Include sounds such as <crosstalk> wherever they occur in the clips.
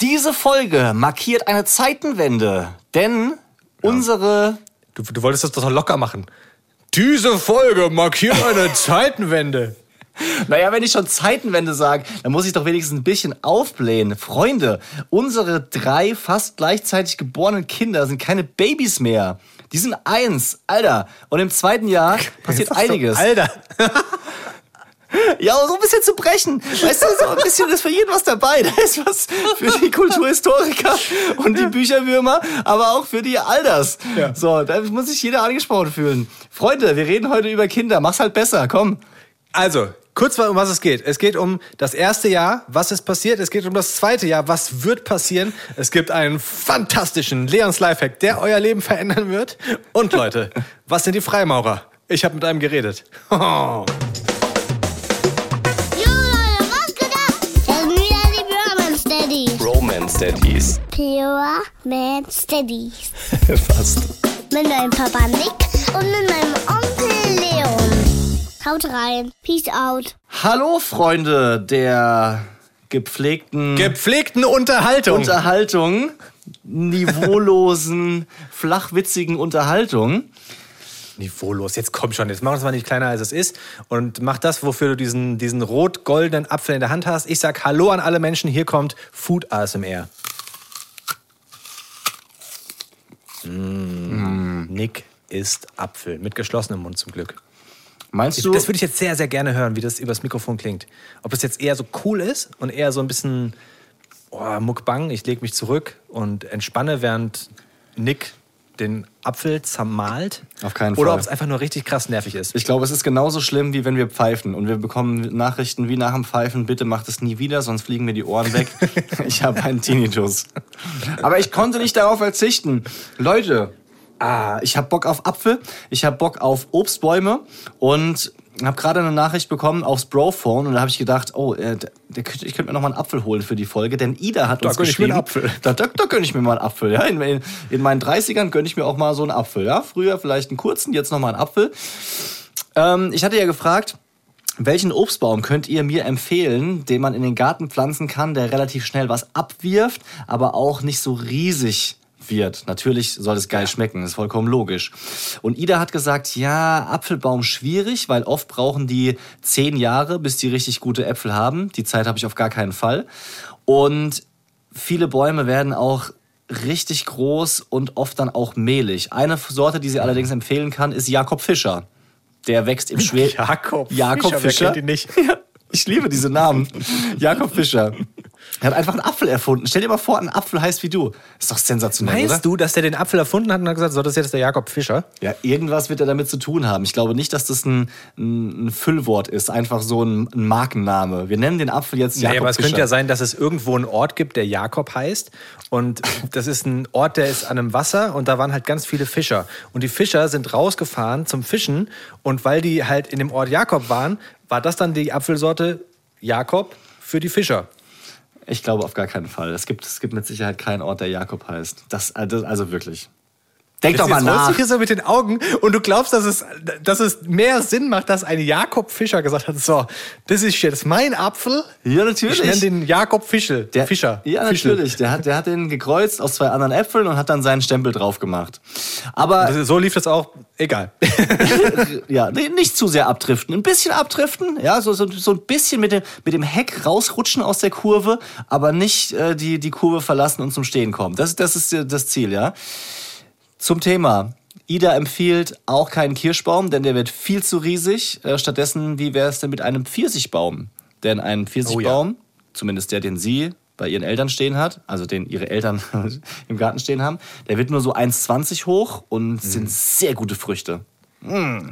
Diese Folge markiert eine Zeitenwende, denn unsere Du, du wolltest das doch locker machen. Diese Folge markiert eine <laughs> Zeitenwende. Naja, wenn ich schon Zeitenwende sage, dann muss ich doch wenigstens ein bisschen aufblähen. Freunde, unsere drei fast gleichzeitig geborenen Kinder sind keine Babys mehr. Die sind eins, Alter. Und im zweiten Jahr <laughs> passiert so- einiges. Alter. <laughs> Ja, so ein bisschen zu brechen. Weißt du, so ein bisschen ist für jeden was dabei. Da ist was für die Kulturhistoriker und die Bücherwürmer, aber auch für die Alders. Ja. So, da muss sich jeder angesprochen fühlen. Freunde, wir reden heute über Kinder. Mach's halt besser, komm. Also, kurz mal, um was es geht. Es geht um das erste Jahr, was ist passiert. Es geht um das zweite Jahr, was wird passieren. Es gibt einen fantastischen Leons Lifehack, der euer Leben verändern wird. Und Leute, <laughs> was sind die Freimaurer? Ich habe mit einem geredet. Jo <laughs> Daddies. <laughs> Pure Man Steadies. Fast. Mit meinem Papa Nick und mit meinem Onkel Leon. Haut rein. Peace out. Hallo, Freunde der gepflegten Gepflegten Unterhaltung. Unterhaltung, niveaulosen, flachwitzigen Unterhaltung. Niveaulos, jetzt komm schon, jetzt mach uns mal nicht kleiner als es ist und mach das, wofür du diesen, diesen rot-goldenen Apfel in der Hand hast. Ich sag Hallo an alle Menschen, hier kommt Food ASMR. Mm. Nick isst Apfel, mit geschlossenem Mund zum Glück. Meinst du? Das würde ich jetzt sehr, sehr gerne hören, wie das übers Mikrofon klingt. Ob es jetzt eher so cool ist und eher so ein bisschen oh, Muckbang, ich lege mich zurück und entspanne, während Nick den Apfel zermalt. Auf keinen Oder Fall. ob es einfach nur richtig krass nervig ist. Ich glaube, es ist genauso schlimm, wie wenn wir pfeifen. Und wir bekommen Nachrichten wie nach dem Pfeifen, bitte macht es nie wieder, sonst fliegen mir die Ohren weg. <laughs> ich habe einen Tinnitus. Aber ich konnte nicht darauf verzichten. Leute, ah, ich habe Bock auf Apfel, ich habe Bock auf Obstbäume und habe gerade eine Nachricht bekommen aufs Brophone und da habe ich gedacht, oh, äh, der, der, ich könnte mir noch mal einen Apfel holen für die Folge, denn Ida hat Da uns gönn ich mir geschrieben, einen Apfel. da, da, da gönne ich mir mal einen Apfel. Ja? In, in, in meinen 30ern gönne ich mir auch mal so einen Apfel. Ja? Früher vielleicht einen kurzen, jetzt noch mal einen Apfel. Ähm, ich hatte ja gefragt, welchen Obstbaum könnt ihr mir empfehlen, den man in den Garten pflanzen kann, der relativ schnell was abwirft, aber auch nicht so riesig wird. Natürlich soll es geil schmecken, ist vollkommen logisch. Und Ida hat gesagt, ja, Apfelbaum schwierig, weil oft brauchen die zehn Jahre, bis die richtig gute Äpfel haben. Die Zeit habe ich auf gar keinen Fall. Und viele Bäume werden auch richtig groß und oft dann auch mehlig. Eine Sorte, die sie allerdings empfehlen kann, ist Jakob Fischer. Der wächst im Schweden. Jakob Jakob Fischer, wer Fischer. kennt ihn nicht? <laughs> Ja, ich liebe diese Namen. <laughs> Jakob Fischer. Er hat einfach einen Apfel erfunden. Stell dir mal vor, ein Apfel heißt wie du. Ist doch sensationell, oder? Meinst du, dass der den Apfel erfunden hat und hat gesagt, so, das ist jetzt der Jakob Fischer? Ja, irgendwas wird er damit zu tun haben. Ich glaube nicht, dass das ein, ein, Füllwort ist, einfach so ein, ein Markenname. Wir nennen den Apfel jetzt Jakob Naja, aber es Fischer. könnte ja sein, dass es irgendwo einen Ort gibt, der Jakob heißt. Und das ist ein Ort, der ist an einem Wasser und da waren halt ganz viele Fischer. Und die Fischer sind rausgefahren zum Fischen. Und weil die halt in dem Ort Jakob waren, war das dann die Apfelsorte Jakob für die Fischer. Ich glaube auf gar keinen Fall. Es gibt, es gibt mit Sicherheit keinen Ort, der Jakob heißt. Das, also also wirklich. Denk doch mal Jetzt nach. du hier so mit den Augen und du glaubst, dass es, dass es mehr Sinn macht, dass ein Jakob Fischer gesagt hat, so, das ist jetzt mein Apfel. Ja, natürlich. Ich nenne den Jakob Fischel. Der, Fischer. Ja, Fischel. natürlich. Der hat, der hat den gekreuzt aus zwei anderen Äpfeln und hat dann seinen Stempel drauf gemacht. Aber Also So lief das auch. Egal. <laughs> <laughs> ja, nicht zu sehr abdriften. Ein bisschen abdriften, ja, so, so, so ein bisschen mit dem, mit dem Heck rausrutschen aus der Kurve, aber nicht äh, die, die Kurve verlassen und zum Stehen kommen. Das, das ist äh, das Ziel, ja. Zum Thema. Ida empfiehlt auch keinen Kirschbaum, denn der wird viel zu riesig. Äh, stattdessen, wie wäre es denn mit einem Pfirsichbaum? Denn ein Pfirsichbaum, zumindest der, den sie bei ihren Eltern stehen hat, also den ihre Eltern <laughs> im Garten stehen haben, der wird nur so 1,20 hoch und sind sehr gute Früchte.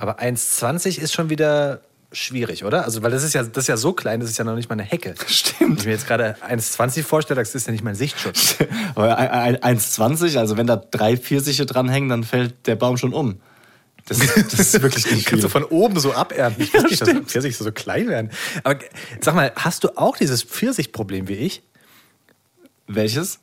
Aber 1,20 ist schon wieder schwierig, oder? Also, weil das ist ja, das ist ja so klein, das ist ja noch nicht mal eine Hecke. <laughs> Stimmt. Wenn ich mir jetzt gerade 1,20 vorstelle, das ist ja nicht mein Sichtschutz. <laughs> Aber ein- ein- 1,20, also wenn da drei Pfirsiche dranhängen, dann fällt der Baum schon um. Das, das ist wirklich nicht <laughs> Kannst du von oben so abernten. Ich wusste nicht, dass Pfirsiche so, so klein werden. Aber sag mal, hast du auch dieses Pfirsich-Problem wie ich? Welches?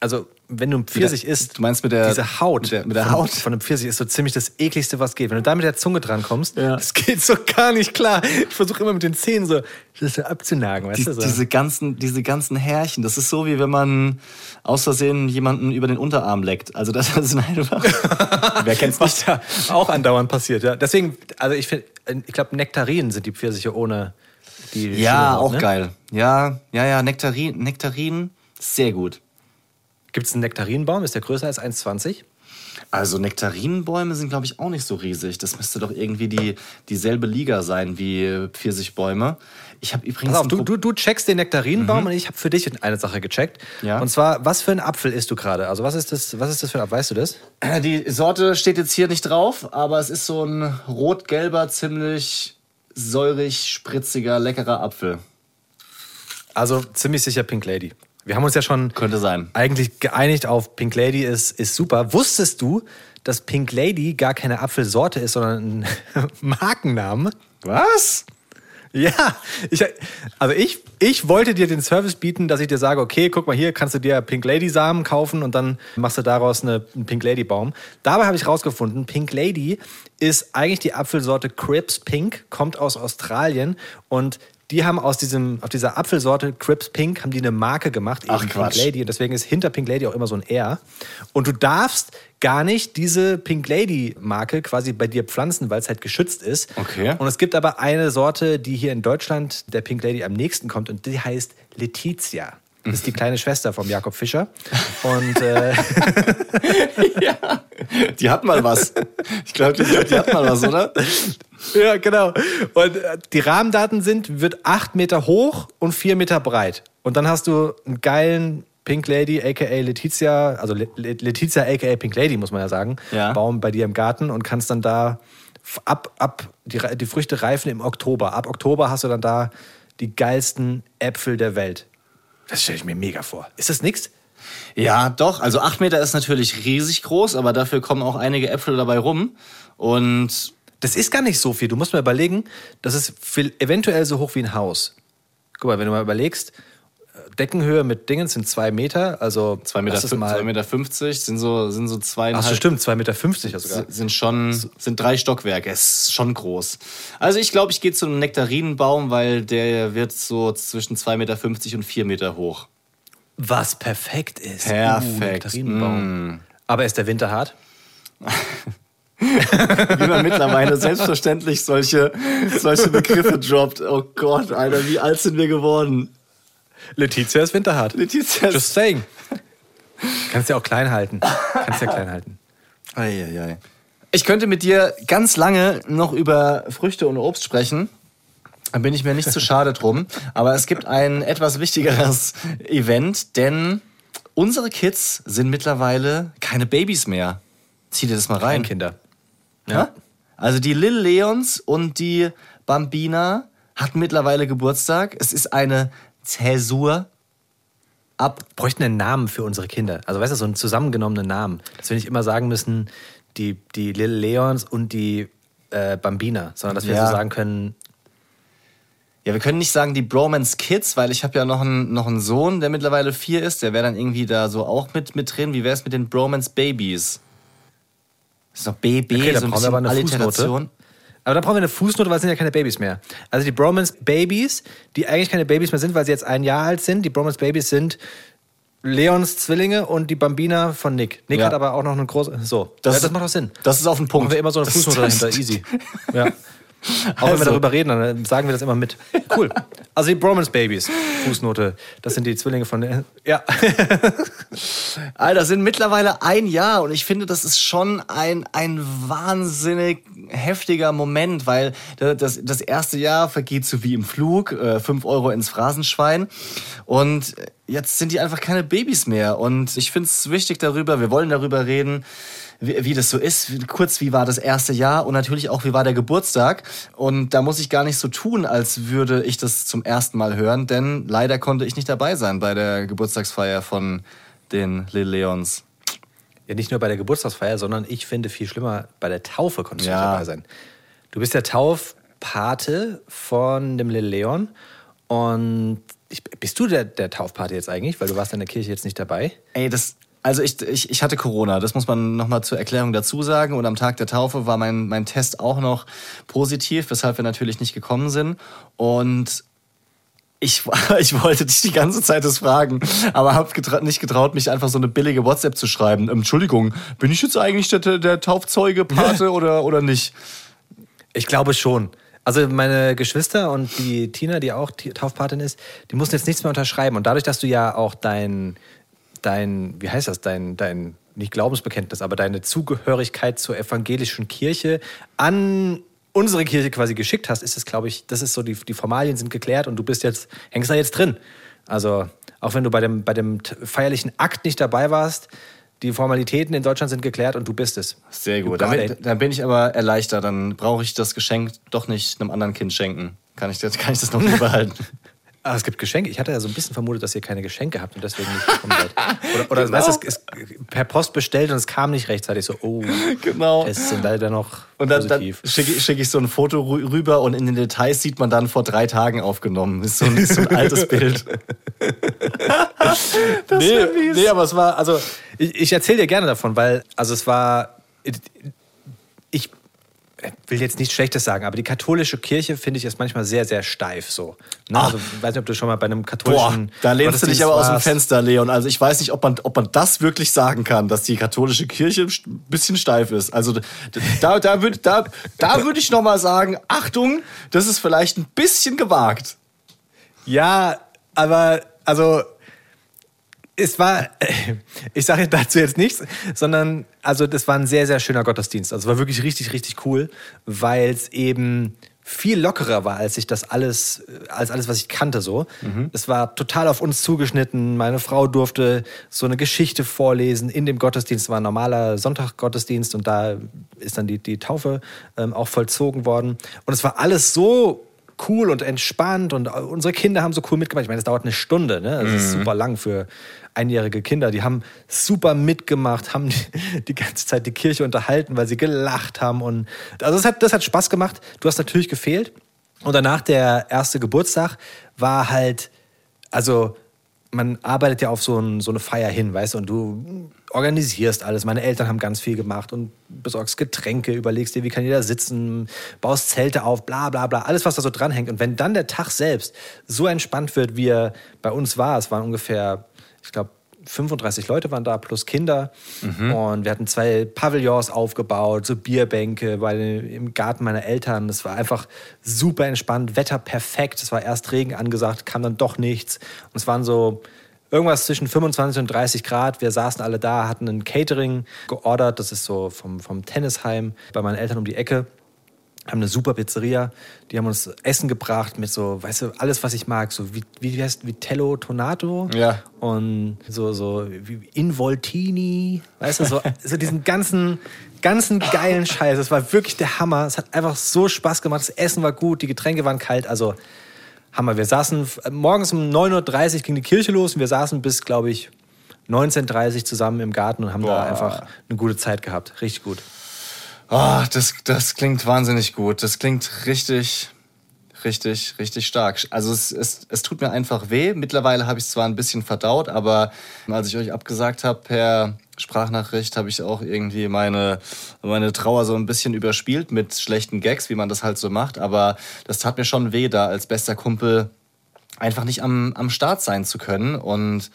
Also wenn du ein Pfirsich isst, du meinst mit der- diese Haut, mit der- mit der von, Haut? von einem Pfirsich ist so ziemlich das ekligste, was geht. Wenn du da mit der Zunge dran kommst, Ja. das geht so gar nicht klar. Ich versuche immer mit den Zähnen so das so abzunagen, weißt Die, du? So. diese, ganzen, diese ganzen Härchen, das ist so, wie wenn man aus Versehen jemanden über den Unterarm leckt. Also das ist einfach... <laughs> Wer kennt's nicht? da auch andauernd passiert, ja. Deswegen, also ich finde, ich glaube, Nektarinen sind die Pfirsiche ohne die Ja, Schimmelhaut, auch ne? geil. Ja, ja, ja, Nektarin, Nektarinen, sehr gut. Gibt es einen Nektarinenbaum? Ist der größer als 1,20? Also Nektarinenbäume sind, glaube ich, auch nicht so riesig. Das müsste doch irgendwie die, dieselbe Liga sein wie Pfirsichbäume. Ich habe übrigens... Pass auf, du, du, du checkst den Nektarinenbaum und ich habe für dich eine Sache gecheckt. Ja. Und zwar, was für ein Apfel isst du gerade? Also was ist das, was ist das für ein Apfel? Weißt du das? Die Sorte steht jetzt hier nicht drauf, aber es ist so ein rot-gelber, ziemlich säurig, spritziger, leckerer Apfel. Also ziemlich sicher Pink Lady. Wir haben uns ja schon Könnte sein. eigentlich geeinigt auf Pink Lady ist, ist super. Wusstest du, dass Pink Lady gar keine Apfelsorte ist, sondern ein <laughs> Markenname? Was? Ja, ich, also ich, ich wollte dir den Service bieten, dass ich dir sage, okay, guck mal hier, kannst du dir Pink Lady Samen kaufen und dann machst du daraus eine, einen Pink Lady Baum. Dabei habe ich rausgefunden, Pink Lady ist eigentlich die Apfelsorte Crips Pink, kommt aus Australien und die haben aus diesem, auf dieser Apfelsorte Crips Pink haben die eine Marke gemacht, Ach, eben Quatsch. Pink Lady und deswegen ist hinter Pink Lady auch immer so ein R. Und du darfst gar nicht diese Pink Lady Marke quasi bei dir pflanzen, weil es halt geschützt ist. Okay. Und es gibt aber eine Sorte, die hier in Deutschland der Pink Lady am nächsten kommt und die heißt Letizia. Das ist die <laughs> kleine Schwester vom Jakob Fischer. Und äh, <laughs> Die hat mal was. Ich glaube, die, die hat mal was, oder? <laughs> ja, genau. Und äh, die Rahmendaten sind, wird acht Meter hoch und vier Meter breit. Und dann hast du einen geilen Pink Lady, aka Letizia, also Le Le Letizia, aka Pink Lady, muss man ja sagen, Ja. Baum bei dir im Garten und kannst dann da ab, ab die, die Früchte reifen im Oktober. Ab Oktober hast du dann da die geilsten Äpfel der Welt. Das stelle ich mir mega vor. Ist das nix? Ja, doch. Also acht Meter ist natürlich riesig groß, aber dafür kommen auch einige Äpfel dabei rum. Und Das ist gar nicht so viel. Du musst mal überlegen, das ist eventuell so hoch wie ein Haus. Guck mal, wenn du mal überlegst, Deckenhöhe mit Dingen sind zwei Meter, also zwei Meter, mal. zwei Meter fünfzig sind so, sind so Ach zweieinhalb. so, stimmt, zwei Meter fünfzig ja sogar. sind schon sind drei Stockwerke. Es ist schon groß. Also ich glaube, ich gehe zu einem Nektarinenbaum, weil der wird so zwischen 2,50 Meter und 4 Meter hoch. Was perfekt ist. Perfekt. Uh, Nektarinenbaum. Aber ist der Winter hart? <laughs> Wie man mittlerweile selbstverständlich solche, solche Begriffe droppt. Oh Gott, Alter, wie alt sind wir geworden? Letizia ist winterhart. Letizia ist- Just saying. Kannst ja auch klein halten. Kannst ja klein halten. Eieiei. Ich könnte mit dir ganz lange noch über Früchte und Obst sprechen. Da bin ich mir nicht zu schade drum. Aber es gibt ein etwas wichtigeres Event, denn unsere Kids sind mittlerweile keine Babys mehr. Zieh dir das mal rein. Kinder. Ja? Also die Lil Leons und die Bambina hatten mittlerweile Geburtstag. Es ist eine Zäsur. Ab bräuchten einen Namen für unsere Kinder. Also weißt du, so einen zusammengenommenen Namen. Dass wir nicht immer sagen müssen, die, die Lil Leons und die äh, Bambina, sondern dass wir Ja. so sagen können, Ja, wir können nicht sagen die Bromance Kids, weil ich habe ja noch einen, noch einen Sohn, der mittlerweile vier ist. Der wäre dann irgendwie da so auch mit, mit drin. Wie wäre es mit den Bromance Babies? Das ist doch BB, Okay, so ein brauchen wir aber bisschen eine Alliteration. Aber da brauchen wir eine Fußnote, weil es sind ja keine Babys mehr. Also die Bromance Babies, die eigentlich keine Babys mehr sind, weil sie jetzt ein Jahr alt sind, die Bromance Babies sind Leons Zwillinge und die Bambina von Nick. Nick Ja. hat aber auch noch eine große. So, das, ja, das macht doch Sinn. Das ist auf den Punkt. Machen wir immer so eine Fußnote dahinter, easy. Ja. <laughs> Auch wenn Also. wir darüber reden, dann sagen wir das immer mit. Cool. Also die Bromance Babies, Fußnote. Das sind die Zwillinge von. Ja. <laughs> Alter, sind mittlerweile ein Jahr und ich finde, das ist schon ein, ein wahnsinnig heftiger Moment, weil das, das erste Jahr vergeht so wie im Flug, äh, 5 Euro ins Phrasenschwein. Und jetzt sind die einfach keine Babys mehr. Und ich finde es wichtig darüber, wir wollen darüber reden, wie, wie das so ist, kurz wie war das erste Jahr? Und natürlich auch wie war der Geburtstag? Und da muss ich gar nicht so tun, als würde ich das zum ersten Mal hören, denn leider konnte ich nicht dabei sein bei der Geburtstagsfeier von den Lil Leons. Ja, nicht nur bei der Geburtstagsfeier, sondern ich finde viel schlimmer, bei der Taufe konntest du Ja. nicht dabei sein. Du bist der Taufpate von dem Lil Leon und Ich, bist du der, der Taufpate jetzt eigentlich? Weil du warst in der Kirche jetzt nicht dabei. Ey, das, also ich, ich, ich hatte Corona, das muss man nochmal zur Erklärung dazu sagen. Und am Tag der Taufe war mein, mein Test auch noch positiv, weshalb wir natürlich nicht gekommen sind. Und ich, <laughs> ich wollte dich die ganze Zeit das fragen, aber habe getra nicht getraut, mich einfach so eine billige WhatsApp zu schreiben. Entschuldigung, bin ich jetzt eigentlich der, der Taufzeuge, Pate <laughs> oder, oder nicht? Ich glaube schon. Also meine Geschwister und die Tina, die auch Taufpatin ist, die mussten jetzt nichts mehr unterschreiben. Und dadurch, dass du ja auch dein, dein wie heißt das, dein, dein, nicht Glaubensbekenntnis, aber deine Zugehörigkeit zur evangelischen Kirche an unsere Kirche quasi geschickt hast, ist es, glaube ich, das ist so, die, die Formalien sind geklärt und du bist jetzt, hängst da jetzt drin. Also auch wenn du bei dem, bei dem feierlichen Akt nicht dabei warst, die Formalitäten in Deutschland sind geklärt und du bist es. Sehr gut. Dann, dann bin ich aber erleichtert. Dann brauche ich das Geschenk doch nicht einem anderen Kind schenken. Kann ich das, kann ich das noch <laughs> behalten? Ah, es gibt Geschenke. Ich hatte ja so ein bisschen vermutet, dass ihr keine Geschenke habt und deswegen nicht gekommen seid. <laughs> Oder, oder genau. weißt, es ist per Post bestellt und es kam nicht rechtzeitig. So, oh, genau. es sind leider noch Und dann, dann schicke ich, schick ich so ein Foto rüber und in den Details sieht man dann vor drei Tagen aufgenommen. Ist so ein, ist so ein altes <laughs> Bild. das nee, nee, aber es war, also ich, ich erzähle dir gerne davon, weil, also es war, will jetzt nichts Schlechtes sagen, aber die katholische Kirche finde ich ist manchmal sehr, sehr steif so. Ne? Also, ich weiß nicht, ob du schon mal bei einem katholischen. Boah, da lehnst du dich aber aus dem Fenster, Leon. Also ich weiß nicht, ob man, ob man das wirklich sagen kann, dass die katholische Kirche ein bisschen steif ist. Also da, da würde da, da würd ich nochmal sagen, Achtung, das ist vielleicht ein bisschen gewagt. Ja, aber also es war, ich sage dazu jetzt nichts, sondern also das war ein sehr, sehr schöner Gottesdienst. Also es war wirklich richtig, richtig cool, weil es eben viel lockerer war, als ich das alles, als alles, was ich kannte, so. Mhm. Es war total auf uns zugeschnitten. Meine Frau durfte so eine Geschichte vorlesen in dem Gottesdienst. Es war ein normaler Sonntaggottesdienst und da ist dann die, die Taufe ähm, auch vollzogen worden. Und es war alles so cool und entspannt und unsere Kinder haben so cool mitgemacht. Ich meine, es dauert eine Stunde, ne? Das mhm. ist super lang für einjährige Kinder. Die haben super mitgemacht, haben die, die, ganze Zeit die Kirche unterhalten, weil sie gelacht haben. Und also das hat, das hat Spaß gemacht. Du hast natürlich gefehlt. Und danach der erste Geburtstag war halt, also man arbeitet ja auf so, ein, so eine Feier hin, weißt du, und du organisierst alles. Meine Eltern haben ganz viel gemacht und besorgst Getränke, überlegst dir, wie kann jeder sitzen, baust Zelte auf, bla bla bla, alles, was da so dranhängt. Und wenn dann der Tag selbst so entspannt wird, wie er bei uns war, es waren ungefähr, ich glaube, 35 Leute waren da, plus Kinder. Mhm. Und wir hatten zwei Pavillons aufgebaut, so Bierbänke bei, im Garten meiner Eltern. Das war einfach super entspannt, Wetter perfekt. Es war erst Regen angesagt, kam dann doch nichts. Und es waren so irgendwas zwischen 25 und 30 Grad. Wir saßen alle da, hatten ein Catering geordert. Das ist so vom, vom Tennisheim bei meinen Eltern um die Ecke. Haben eine super Pizzeria. Die haben uns Essen gebracht mit so, weißt du, alles, was ich mag. So wie, wie heißt Vitello Tonato. Ja. Und so, so wie Involtini. Weißt du, so, so diesen ganzen, ganzen geilen Scheiß. Das war wirklich der Hammer. Es hat einfach so Spaß gemacht. Das Essen war gut, die Getränke waren kalt. Also Hammer. Wir saßen morgens um 9.30 Uhr ging die Kirche los und wir saßen bis, glaube ich, 19.30 Uhr zusammen im Garten und haben Boah. da einfach eine gute Zeit gehabt. Richtig gut. Oh, das, das klingt wahnsinnig gut. Das klingt richtig, richtig, richtig stark. Also es, es, es tut mir einfach weh. Mittlerweile habe ich es zwar ein bisschen verdaut, aber als ich euch abgesagt habe per Sprachnachricht, habe ich auch irgendwie meine, meine Trauer so ein bisschen überspielt mit schlechten Gags, wie man das halt so macht. Aber das tat mir schon weh, da als bester Kumpel einfach nicht am, am Start sein zu können. Und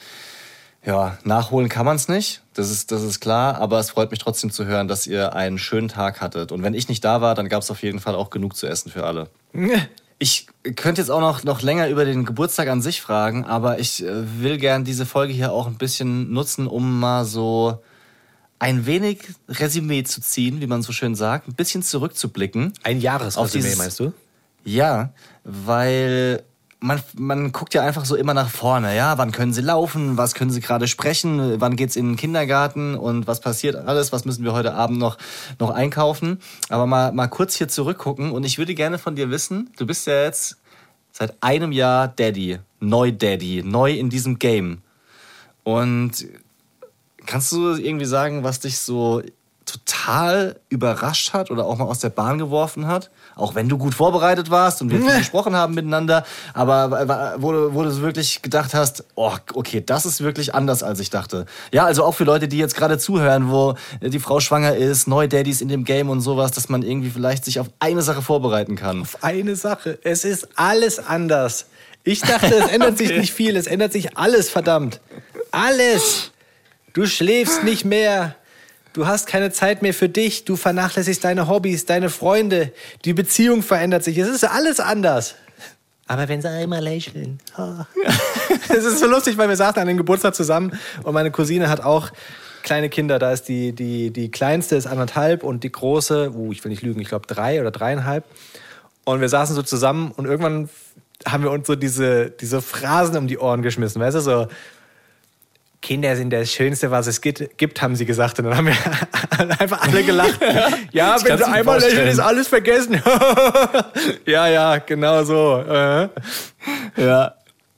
ja, nachholen kann man es nicht, das ist, das ist klar, aber es freut mich trotzdem zu hören, dass ihr einen schönen Tag hattet. Und wenn ich nicht da war, dann gab es auf jeden Fall auch genug zu essen für alle. <laughs> Ich könnte jetzt auch noch, noch länger über den Geburtstag an sich fragen, aber ich äh, will gern diese Folge hier auch ein bisschen nutzen, um mal so ein wenig Resümee zu ziehen, wie man so schön sagt, ein bisschen zurückzublicken. Ein Jahresresümee, meinst du? Ja, weil man, man guckt ja einfach so immer nach vorne, ja, wann können sie laufen, was können sie gerade sprechen, wann geht's in den Kindergarten und was passiert alles, was müssen wir heute Abend noch, noch einkaufen. Aber mal, mal kurz hier zurückgucken und ich würde gerne von dir wissen, du bist ja jetzt seit einem Jahr Daddy, neu Daddy, neu in diesem Game. Und kannst du irgendwie sagen, was dich so total überrascht hat oder auch mal aus der Bahn geworfen hat? Auch wenn du gut vorbereitet warst und wir viel <laughs> gesprochen haben miteinander, aber wo du, wo du wirklich gedacht hast, oh, okay, das ist wirklich anders, als ich dachte. Ja, also auch für Leute, die jetzt gerade zuhören, wo die Frau schwanger ist, neue Daddys in dem Game und sowas, dass man irgendwie vielleicht sich auf eine Sache vorbereiten kann. Auf eine Sache. Es ist alles anders. Ich dachte, es ändert <laughs> sich nicht viel. Es ändert sich alles, verdammt. Alles. Du schläfst nicht mehr. Du hast keine Zeit mehr für dich. Du vernachlässigst deine Hobbys, deine Freunde. Die Beziehung verändert sich. Es ist alles anders. Aber wenn sie einmal lächeln. Oh. <laughs> Es ist so lustig, weil wir saßen an dem Geburtstag zusammen und meine Cousine hat auch kleine Kinder. Da ist die, die, die kleinste ist anderthalb und die große, uh, ich will nicht lügen, ich glaube drei oder dreieinhalb. Und wir saßen so zusammen und irgendwann haben wir uns so diese, diese Phrasen um die Ohren geschmissen. Weißt du, so, Kinder sind das Schönste, was es gibt, haben sie gesagt. Und dann haben wir <laughs> einfach alle gelacht. ja, wenn sie einmal lächeln, ist alles vergessen. <laughs> ja, ja, genau so. Äh. Ja.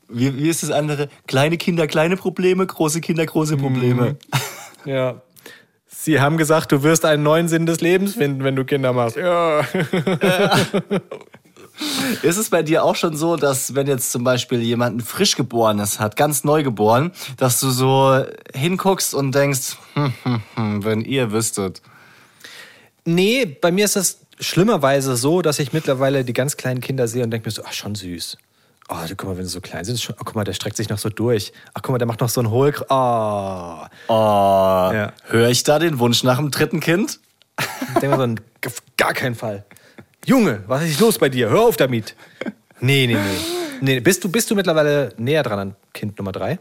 Wie, wie ist das andere? Kleine Kinder, kleine Probleme, große Kinder, große Probleme. Mhm. Ja. Sie haben gesagt, du wirst einen neuen Sinn des Lebens finden, wenn du Kinder machst. Ja. <laughs> Ist es bei dir auch schon so, dass wenn jetzt zum Beispiel jemand ein frisch geborenes hat, ganz neu geboren, dass du so hinguckst und denkst, hm, hm, hm, wenn ihr wüsstet? Nee, bei mir ist das schlimmerweise so, dass ich mittlerweile die ganz kleinen Kinder sehe und denke mir so, ach, schon süß. Oh, guck mal, wenn sie so klein sind, schon, oh, guck mal, der streckt sich noch so durch. Ach, guck mal, der macht noch so einen Hohl. Oh. oh. Ja. Höre ich da den Wunsch nach dem dritten Kind? Ich denke mir so, auf gar keinen Fall. Junge, was ist los bei dir? Hör auf damit. <laughs> Nee, nee, nee. nee bist, du, bist du mittlerweile näher dran an Kind Nummer drei?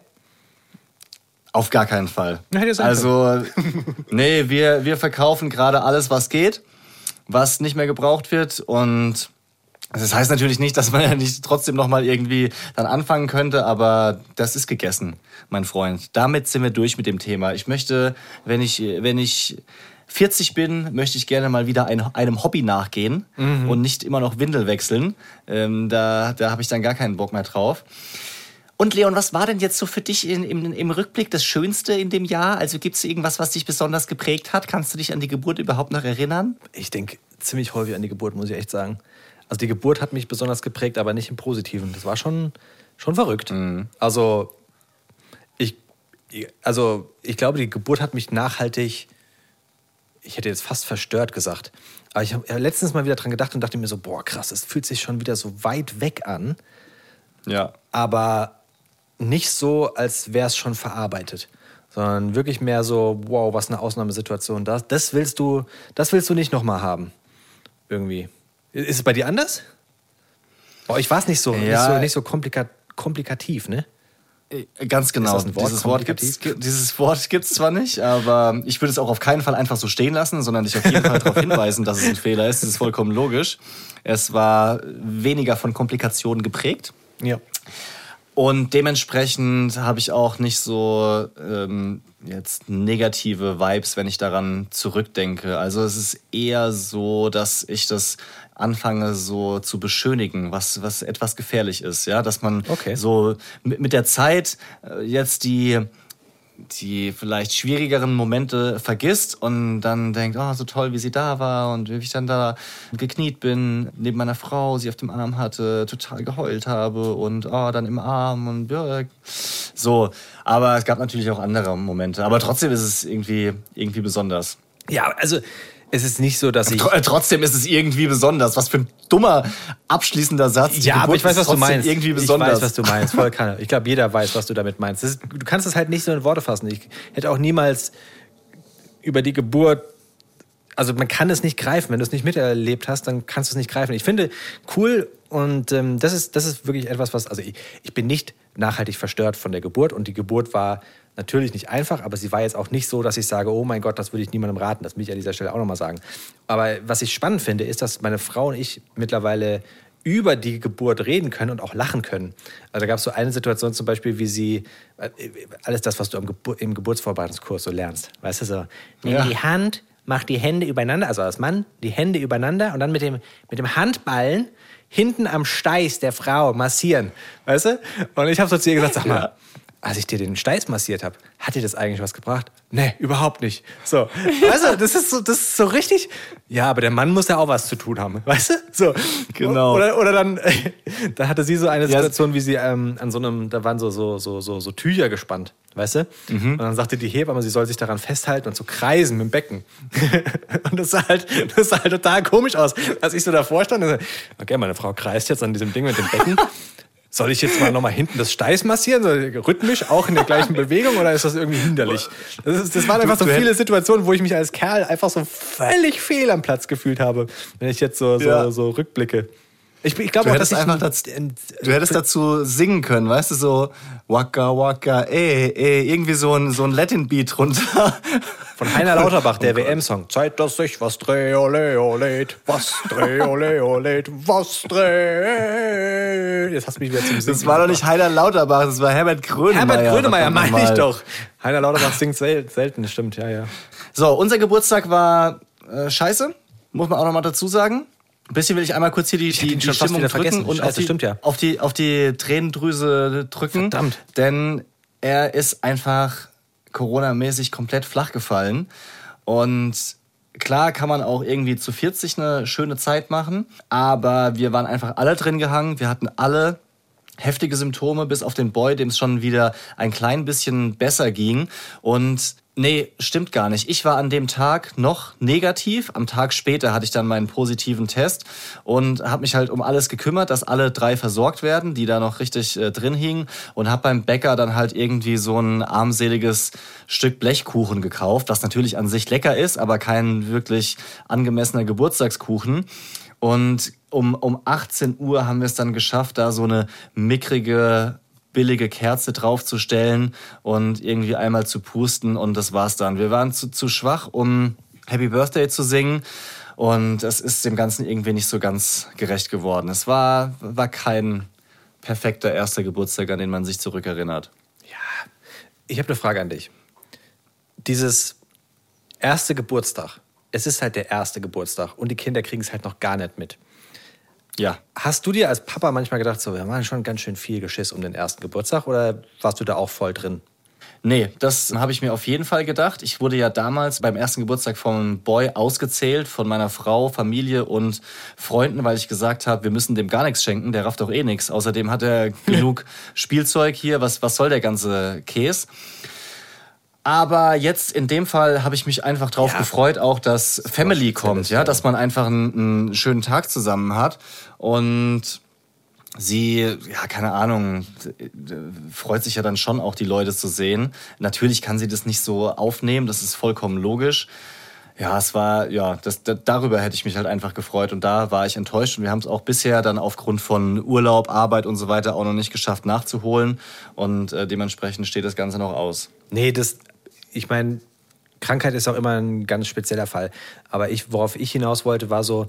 Auf gar keinen Fall. Also, nee, wir, wir verkaufen gerade alles, was geht, was nicht mehr gebraucht wird. Und das heißt natürlich nicht, dass man ja nicht trotzdem nochmal irgendwie dann anfangen könnte, aber das ist gegessen, mein Freund. Damit sind wir durch mit dem Thema. Ich möchte, wenn ich, wenn ich 40 bin, möchte ich gerne mal wieder ein, einem Hobby nachgehen mhm. und nicht immer noch Windel wechseln. Ähm, da da habe ich dann gar keinen Bock mehr drauf. Und Leon, was war denn jetzt so für dich in, im, im Rückblick das Schönste in dem Jahr? Also gibt es irgendwas, was dich besonders geprägt hat? Kannst du dich an die Geburt überhaupt noch erinnern? Ich denke ziemlich häufig an die Geburt, muss ich echt sagen. Also die Geburt hat mich besonders geprägt, aber nicht im Positiven. Das war schon, schon verrückt. Mhm. Also ich, also ich glaube, die Geburt hat mich nachhaltig ich hätte jetzt fast verstört gesagt. Aber ich habe letztens mal wieder dran gedacht und dachte mir so, boah, krass, es fühlt sich schon wieder so weit weg an. Ja. Aber nicht so, als wäre es schon verarbeitet. Sondern wirklich mehr so, wow, was eine Ausnahmesituation. Das, das willst du, das willst du nicht nochmal haben. Irgendwie. Ist es bei dir anders? Oh, ich war es nicht so, ja. nicht so, nicht so komplika komplikativ, ne? Äh, ganz genau. Wort, dieses, Wort gibt's, dieses Wort gibt es zwar nicht, aber ich würde es auch auf keinen Fall einfach so stehen lassen, sondern dich auf jeden Fall darauf hinweisen, dass es ein Fehler ist. Das ist vollkommen logisch. Es war weniger von Komplikationen geprägt. Ja. Und dementsprechend habe ich auch nicht so ähm, jetzt negative Vibes, wenn ich daran zurückdenke. Also es ist eher so, dass ich das anfange so zu beschönigen, was, was etwas gefährlich ist, ja, dass man okay. so mit, der Zeit äh, jetzt die die vielleicht schwierigeren Momente vergisst und dann denkt, oh, so toll, wie sie da war und wie ich dann da gekniet bin, neben meiner Frau, sie auf dem Arm hatte, total geheult habe und oh, dann im Arm und ja, so. Aber es gab natürlich auch andere Momente. Aber trotzdem ist es irgendwie, irgendwie besonders. Ja, also es ist nicht so, dass ich. Trotzdem ist es irgendwie besonders. Was für ein dummer abschließender Satz. Die ja, Geburt aber ich weiß, was du meinst. Irgendwie besonders. Ich weiß, was du meinst. Voll kann. Ich glaube, jeder weiß, was du damit meinst. Ist, du kannst es halt nicht so in Worte fassen. Ich hätte auch niemals über die Geburt. Also man kann es nicht greifen. Wenn du es nicht miterlebt hast, dann kannst du es nicht greifen. Ich finde cool und ähm, das ist das ist wirklich etwas, was also ich, ich bin nicht nachhaltig verstört von der Geburt und die Geburt war natürlich nicht einfach, aber sie war jetzt auch nicht so, dass ich sage, oh mein Gott, das würde ich niemandem raten. Das will ich an dieser Stelle auch nochmal sagen. Aber was ich spannend finde, ist, dass meine Frau und ich mittlerweile über die Geburt reden können und auch lachen können. Also da gab es so eine Situation zum Beispiel, wie sie, äh, alles das, was du im, Gebur im Geburtsvorbereitungskurs so lernst, weißt du so, nimm ja. die Hand, mach die Hände übereinander, also als Mann, die Hände übereinander und dann mit dem, mit dem Handballen hinten am Steiß der Frau massieren, weißt du? Und ich habe so zu ihr gesagt, sag mal, ja als ich dir den Steiß massiert habe, hat dir das eigentlich was gebracht? Nee, überhaupt nicht. So, <laughs> weißt du, das ist so, das ist so richtig. Ja, aber der Mann muss ja auch was zu tun haben, weißt du? So, Genau. Oder, oder dann, <laughs> da hatte sie so eine Situation, wie sie ähm, an so einem, da waren so so so so, so Tücher gespannt, weißt du? Und dann sagte die Hebamme, sie soll sich daran festhalten und so kreisen mit dem Becken. <laughs> und das sah halt, das sah halt total komisch aus, als ich so davor stand. Und so, okay, meine Frau kreist jetzt an diesem Ding mit dem Becken. Soll ich jetzt mal nochmal hinten das Steiß massieren, rhythmisch, auch in der gleichen Bewegung, oder ist das irgendwie hinderlich? Das, ist, das waren einfach so viele Situationen, wo ich mich als Kerl einfach so völlig fehl am Platz gefühlt habe, wenn ich jetzt so, so, Ja. so rückblicke. Ich, ich glaube Du hättest einfach ein- Du hättest dazu singen können, weißt du, so Waka Waka, eh, eh, irgendwie so ein, so ein Latin-Beat runter. Von Heiner Lauterbach, der WM-Song. Zeit, dass sich was dreh, ole, ole, was dreh, ole, ole, was dreh. Jetzt hast du mich wieder zum Singen Das war doch nicht Heider Lauterbach, das war Herbert Grönemeyer. Herbert Grönemeyer, meine ich nochmal. doch. Heiner Lauterbach singt sel selten, stimmt, ja, ja. So, unser Geburtstag war äh, scheiße, muss man auch noch mal dazu sagen. Ein bisschen will ich einmal kurz hier die, die, die Stimmung drücken vergessen. und Scheiße, auf, die, stimmt ja. auf, die, auf die Tränendrüse drücken. Verdammt. Denn er ist einfach Corona-mäßig komplett flach gefallen. Und klar kann man auch irgendwie zu 40 eine schöne Zeit machen, aber wir waren einfach alle drin gehangen. Wir hatten alle heftige Symptome, bis auf den Boy, dem es schon wieder ein klein bisschen besser ging. Und nee, stimmt gar nicht. Ich war an dem Tag noch negativ. Am Tag später hatte ich dann meinen positiven Test und habe mich halt um alles gekümmert, dass alle drei versorgt werden, die da noch richtig äh, drin hingen. Und habe beim Bäcker dann halt irgendwie so ein armseliges Stück Blechkuchen gekauft, was natürlich an sich lecker ist, aber kein wirklich angemessener Geburtstagskuchen. Und um, um 18 Uhr haben wir es dann geschafft, da so eine mickrige, billige Kerze draufzustellen und irgendwie einmal zu pusten und das war's dann. Wir waren zu, zu schwach, um Happy Birthday zu singen und es ist dem Ganzen irgendwie nicht so ganz gerecht geworden. Es war, war kein perfekter erster Geburtstag, an den man sich zurückerinnert. Ich habe eine Frage an dich. Dieses erste Geburtstag, es ist halt der erste Geburtstag und die Kinder kriegen es halt noch gar nicht mit. Ja. Hast du dir als Papa manchmal gedacht, so, wir machen schon ganz schön viel Geschiss um den ersten Geburtstag oder warst du da auch voll drin? Nee, das habe ich mir auf jeden Fall gedacht. Ich wurde ja damals beim ersten Geburtstag vom Boy ausgezählt, von meiner Frau, Familie und Freunden, weil ich gesagt habe, wir müssen dem gar nichts schenken, der rafft doch eh nichts. Außerdem hat er <laughs> genug Spielzeug hier, was, was soll der ganze Käse? Aber jetzt in dem Fall habe ich mich einfach drauf Ja. gefreut, auch dass Family spezielles kommt, ja, dass man einfach einen, einen schönen Tag zusammen hat und sie, ja, keine Ahnung, freut sich ja dann schon auch, die Leute zu sehen. Natürlich kann sie das nicht so aufnehmen, das ist vollkommen logisch. Ja, es war, ja, das, da, darüber hätte ich mich halt einfach gefreut und da war ich enttäuscht und wir haben es auch bisher dann aufgrund von Urlaub, Arbeit und so weiter auch noch nicht geschafft nachzuholen und äh, dementsprechend steht das Ganze noch aus. Nee, das, ich meine, Krankheit ist auch immer ein ganz spezieller Fall. Aber ich, worauf ich hinaus wollte, war so,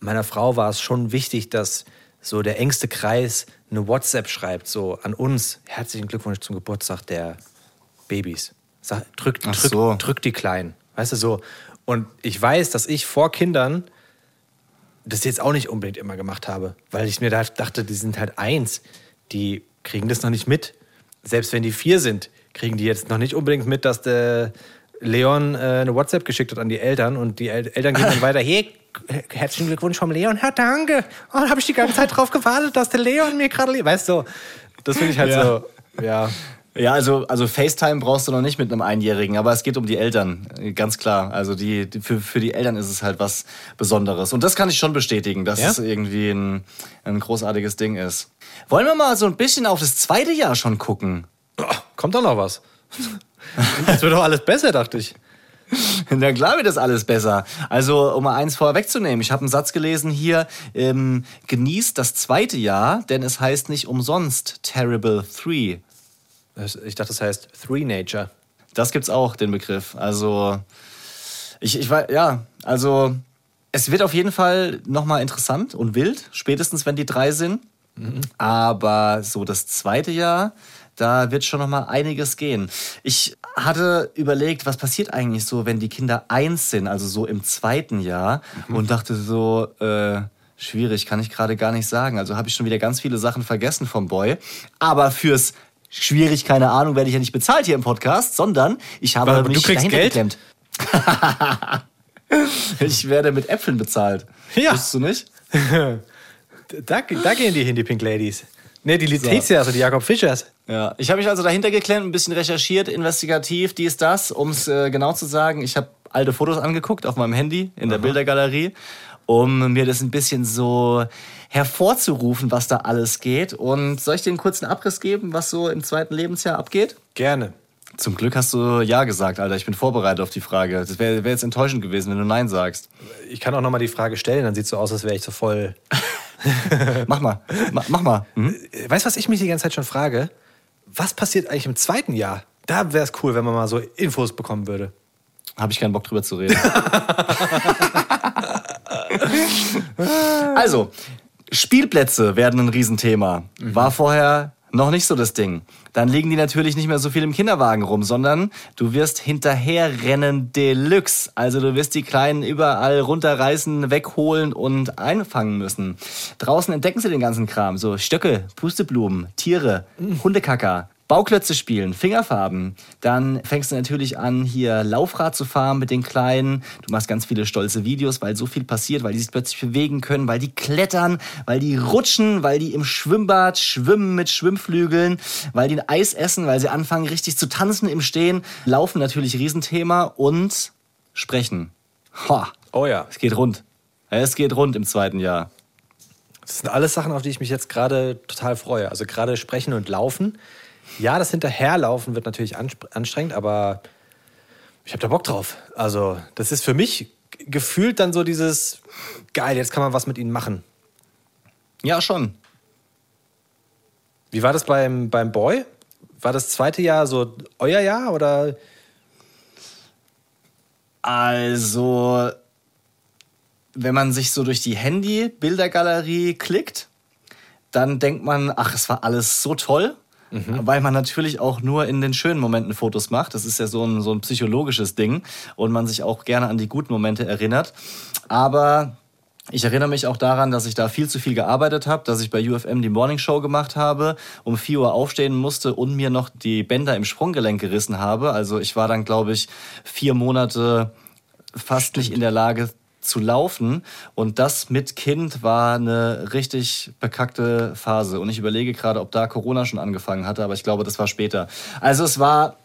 meiner Frau war es schon wichtig, dass so der engste Kreis eine WhatsApp schreibt, so an uns. Herzlichen Glückwunsch zum Geburtstag der Babys. Sag, drück, drück, so. drück die Kleinen. Weißt du so? Und ich weiß, dass ich vor Kindern das jetzt auch nicht unbedingt immer gemacht habe, weil ich mir da dachte, die sind halt eins, die kriegen das noch nicht mit. Selbst wenn die vier sind, kriegen die jetzt noch nicht unbedingt mit, dass der Leon äh, eine WhatsApp geschickt hat an die Eltern und die El Eltern gehen dann weiter, hey, herzlichen Glückwunsch vom Leon, ja danke. Oh, da habe ich die ganze Zeit drauf gewartet, dass der Leon mir gerade, weißt du, das finde ich halt Ja. so, ja. Ja, also, also FaceTime brauchst du noch nicht mit einem Einjährigen, aber es geht um die Eltern, ganz klar. Also die, die für, für die Eltern ist es halt was Besonderes. Und das kann ich schon bestätigen, dass Ja? es irgendwie ein, ein großartiges Ding ist. Wollen wir mal so ein bisschen auf das zweite Jahr schon gucken? Oh, kommt doch noch was. <laughs> Jetzt wird doch alles besser, dachte ich. <laughs> Na klar wird das alles besser. Also, um mal eins vorwegzunehmen, ich habe einen Satz gelesen hier, ähm, genießt das zweite Jahr, denn es heißt nicht umsonst Terrible Three. Ich dachte, das heißt Three Nature. Das gibt's auch, den Begriff. Also, ich, ich weiß, ja, also, es wird auf jeden Fall nochmal interessant und wild, spätestens wenn die drei sind. Aber so das zweite Jahr, da wird schon nochmal einiges gehen. Ich hatte überlegt, was passiert eigentlich so, wenn die Kinder eins sind, also so im zweiten Jahr, und dachte so, äh, schwierig, kann ich gerade gar nicht sagen. Also habe ich schon wieder ganz viele Sachen vergessen vom Boy. Aber fürs schwierig, keine Ahnung, werde ich ja nicht bezahlt hier im Podcast, sondern ich habe Aber mich du kriegst dahinter Geld? geklemmt. <laughs> ich werde mit Äpfeln bezahlt. Ja. Wusstest du nicht? <laughs> Da, da gehen die hin, die Pink Ladies. Ne, die Letizia, also die Jakob Fischers. Ja, ich habe mich also dahinter geklemmt, ein bisschen recherchiert, investigativ, dies, das, um es äh, genau zu sagen. Ich habe alte Fotos angeguckt auf meinem Handy in der Bildergalerie, um mir das ein bisschen so hervorzurufen, was da alles geht. Und soll ich dir einen kurzen Abriss geben, was so im zweiten Lebensjahr abgeht? Gerne. Zum Glück hast du Ja gesagt, Alter. Ich bin vorbereitet auf die Frage. Das wäre wär jetzt enttäuschend gewesen, wenn du Nein sagst. Ich kann auch nochmal die Frage stellen, dann sieht es so aus, als wäre ich so voll. <laughs> <laughs> Mach mal. Ma mach mal. Hm? Äh, Weißt du, was ich mich die ganze Zeit schon frage? Was passiert eigentlich im zweiten Jahr? Da wäre es cool, wenn man mal so Infos bekommen würde. Habe ich keinen Bock drüber zu reden. <laughs> also, Spielplätze werden ein Riesenthema. War vorher noch nicht so das Ding. Dann liegen die natürlich nicht mehr so viel im Kinderwagen rum, sondern du wirst hinterherrennen Deluxe. Also du wirst die Kleinen überall runterreißen, wegholen und einfangen müssen. Draußen entdecken sie den ganzen Kram. So Stöcke, Pusteblumen, Tiere, Hundekacker. Bauklötze spielen, Fingerfarben. Dann fängst du natürlich an, hier Laufrad zu fahren mit den Kleinen. Du machst ganz viele stolze Videos, weil so viel passiert, weil die sich plötzlich bewegen können, weil die klettern, weil die rutschen, weil die im Schwimmbad schwimmen mit Schwimmflügeln, weil die ein Eis essen, weil sie anfangen richtig zu tanzen im Stehen. Laufen natürlich Riesenthema und sprechen. Ha, Oh ja. es geht rund. Es geht rund im zweiten Jahr. Das sind alles Sachen, auf die ich mich jetzt gerade total freue. Also gerade sprechen und laufen. Ja, das Hinterherlaufen wird natürlich anstrengend, aber ich habe da Bock drauf. Also das ist für mich gefühlt dann so dieses, geil, jetzt kann man was mit ihnen machen. Ja, schon. Wie war das beim, beim Boy? War das zweite Jahr so euer Jahr oder? Also, wenn man sich so durch die Handy-Bildergalerie klickt, dann denkt man, ach, es war alles so toll. Weil man natürlich auch nur in den schönen Momenten Fotos macht. Das ist ja so ein, so ein psychologisches Ding. Und man sich auch gerne an die guten Momente erinnert. Aber ich erinnere mich auch daran, dass ich da viel zu viel gearbeitet habe, dass ich bei UFM die Morning Show gemacht habe, um 4 Uhr aufstehen musste und mir noch die Bänder im Sprunggelenk gerissen habe. Also ich war dann, glaube ich, vier Monate fast nicht in der Lage zu laufen. Und das mit Kind war eine richtig bekackte Phase. Und ich überlege gerade, ob da Corona schon angefangen hatte, aber ich glaube, das war später. Also es war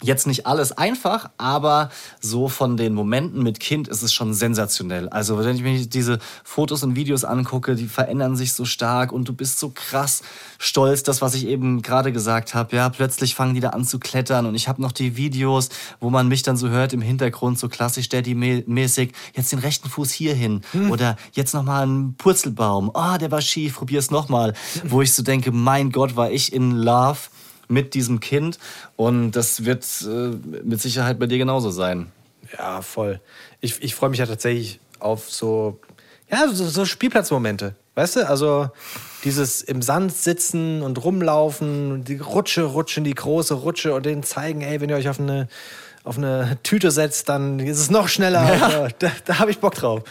Jetzt nicht alles einfach, aber so von den Momenten mit Kind ist es schon sensationell. Also wenn ich mir diese Fotos und Videos angucke, die verändern sich so stark und du bist so krass stolz, das was ich eben gerade gesagt habe. Ja, plötzlich fangen die da an zu klettern und ich habe noch die Videos, wo man mich dann so hört im Hintergrund so klassisch Daddy-mäßig. Jetzt den rechten Fuß hier hin oder jetzt noch mal ein Purzelbaum. Ah, der war schief, probier's noch mal. <laughs> Wo ich so denke, mein Gott, war ich in Love mit diesem Kind und das wird äh, mit Sicherheit bei dir genauso sein. Ja, voll. Ich, ich freue mich ja tatsächlich auf so, ja, so, so Spielplatzmomente. Weißt du, also dieses im Sand sitzen und rumlaufen, die Rutsche rutschen, die große Rutsche und denen zeigen, ey, wenn ihr euch auf eine, auf eine Tüte setzt, dann ist es noch schneller. Also, da da habe ich Bock drauf.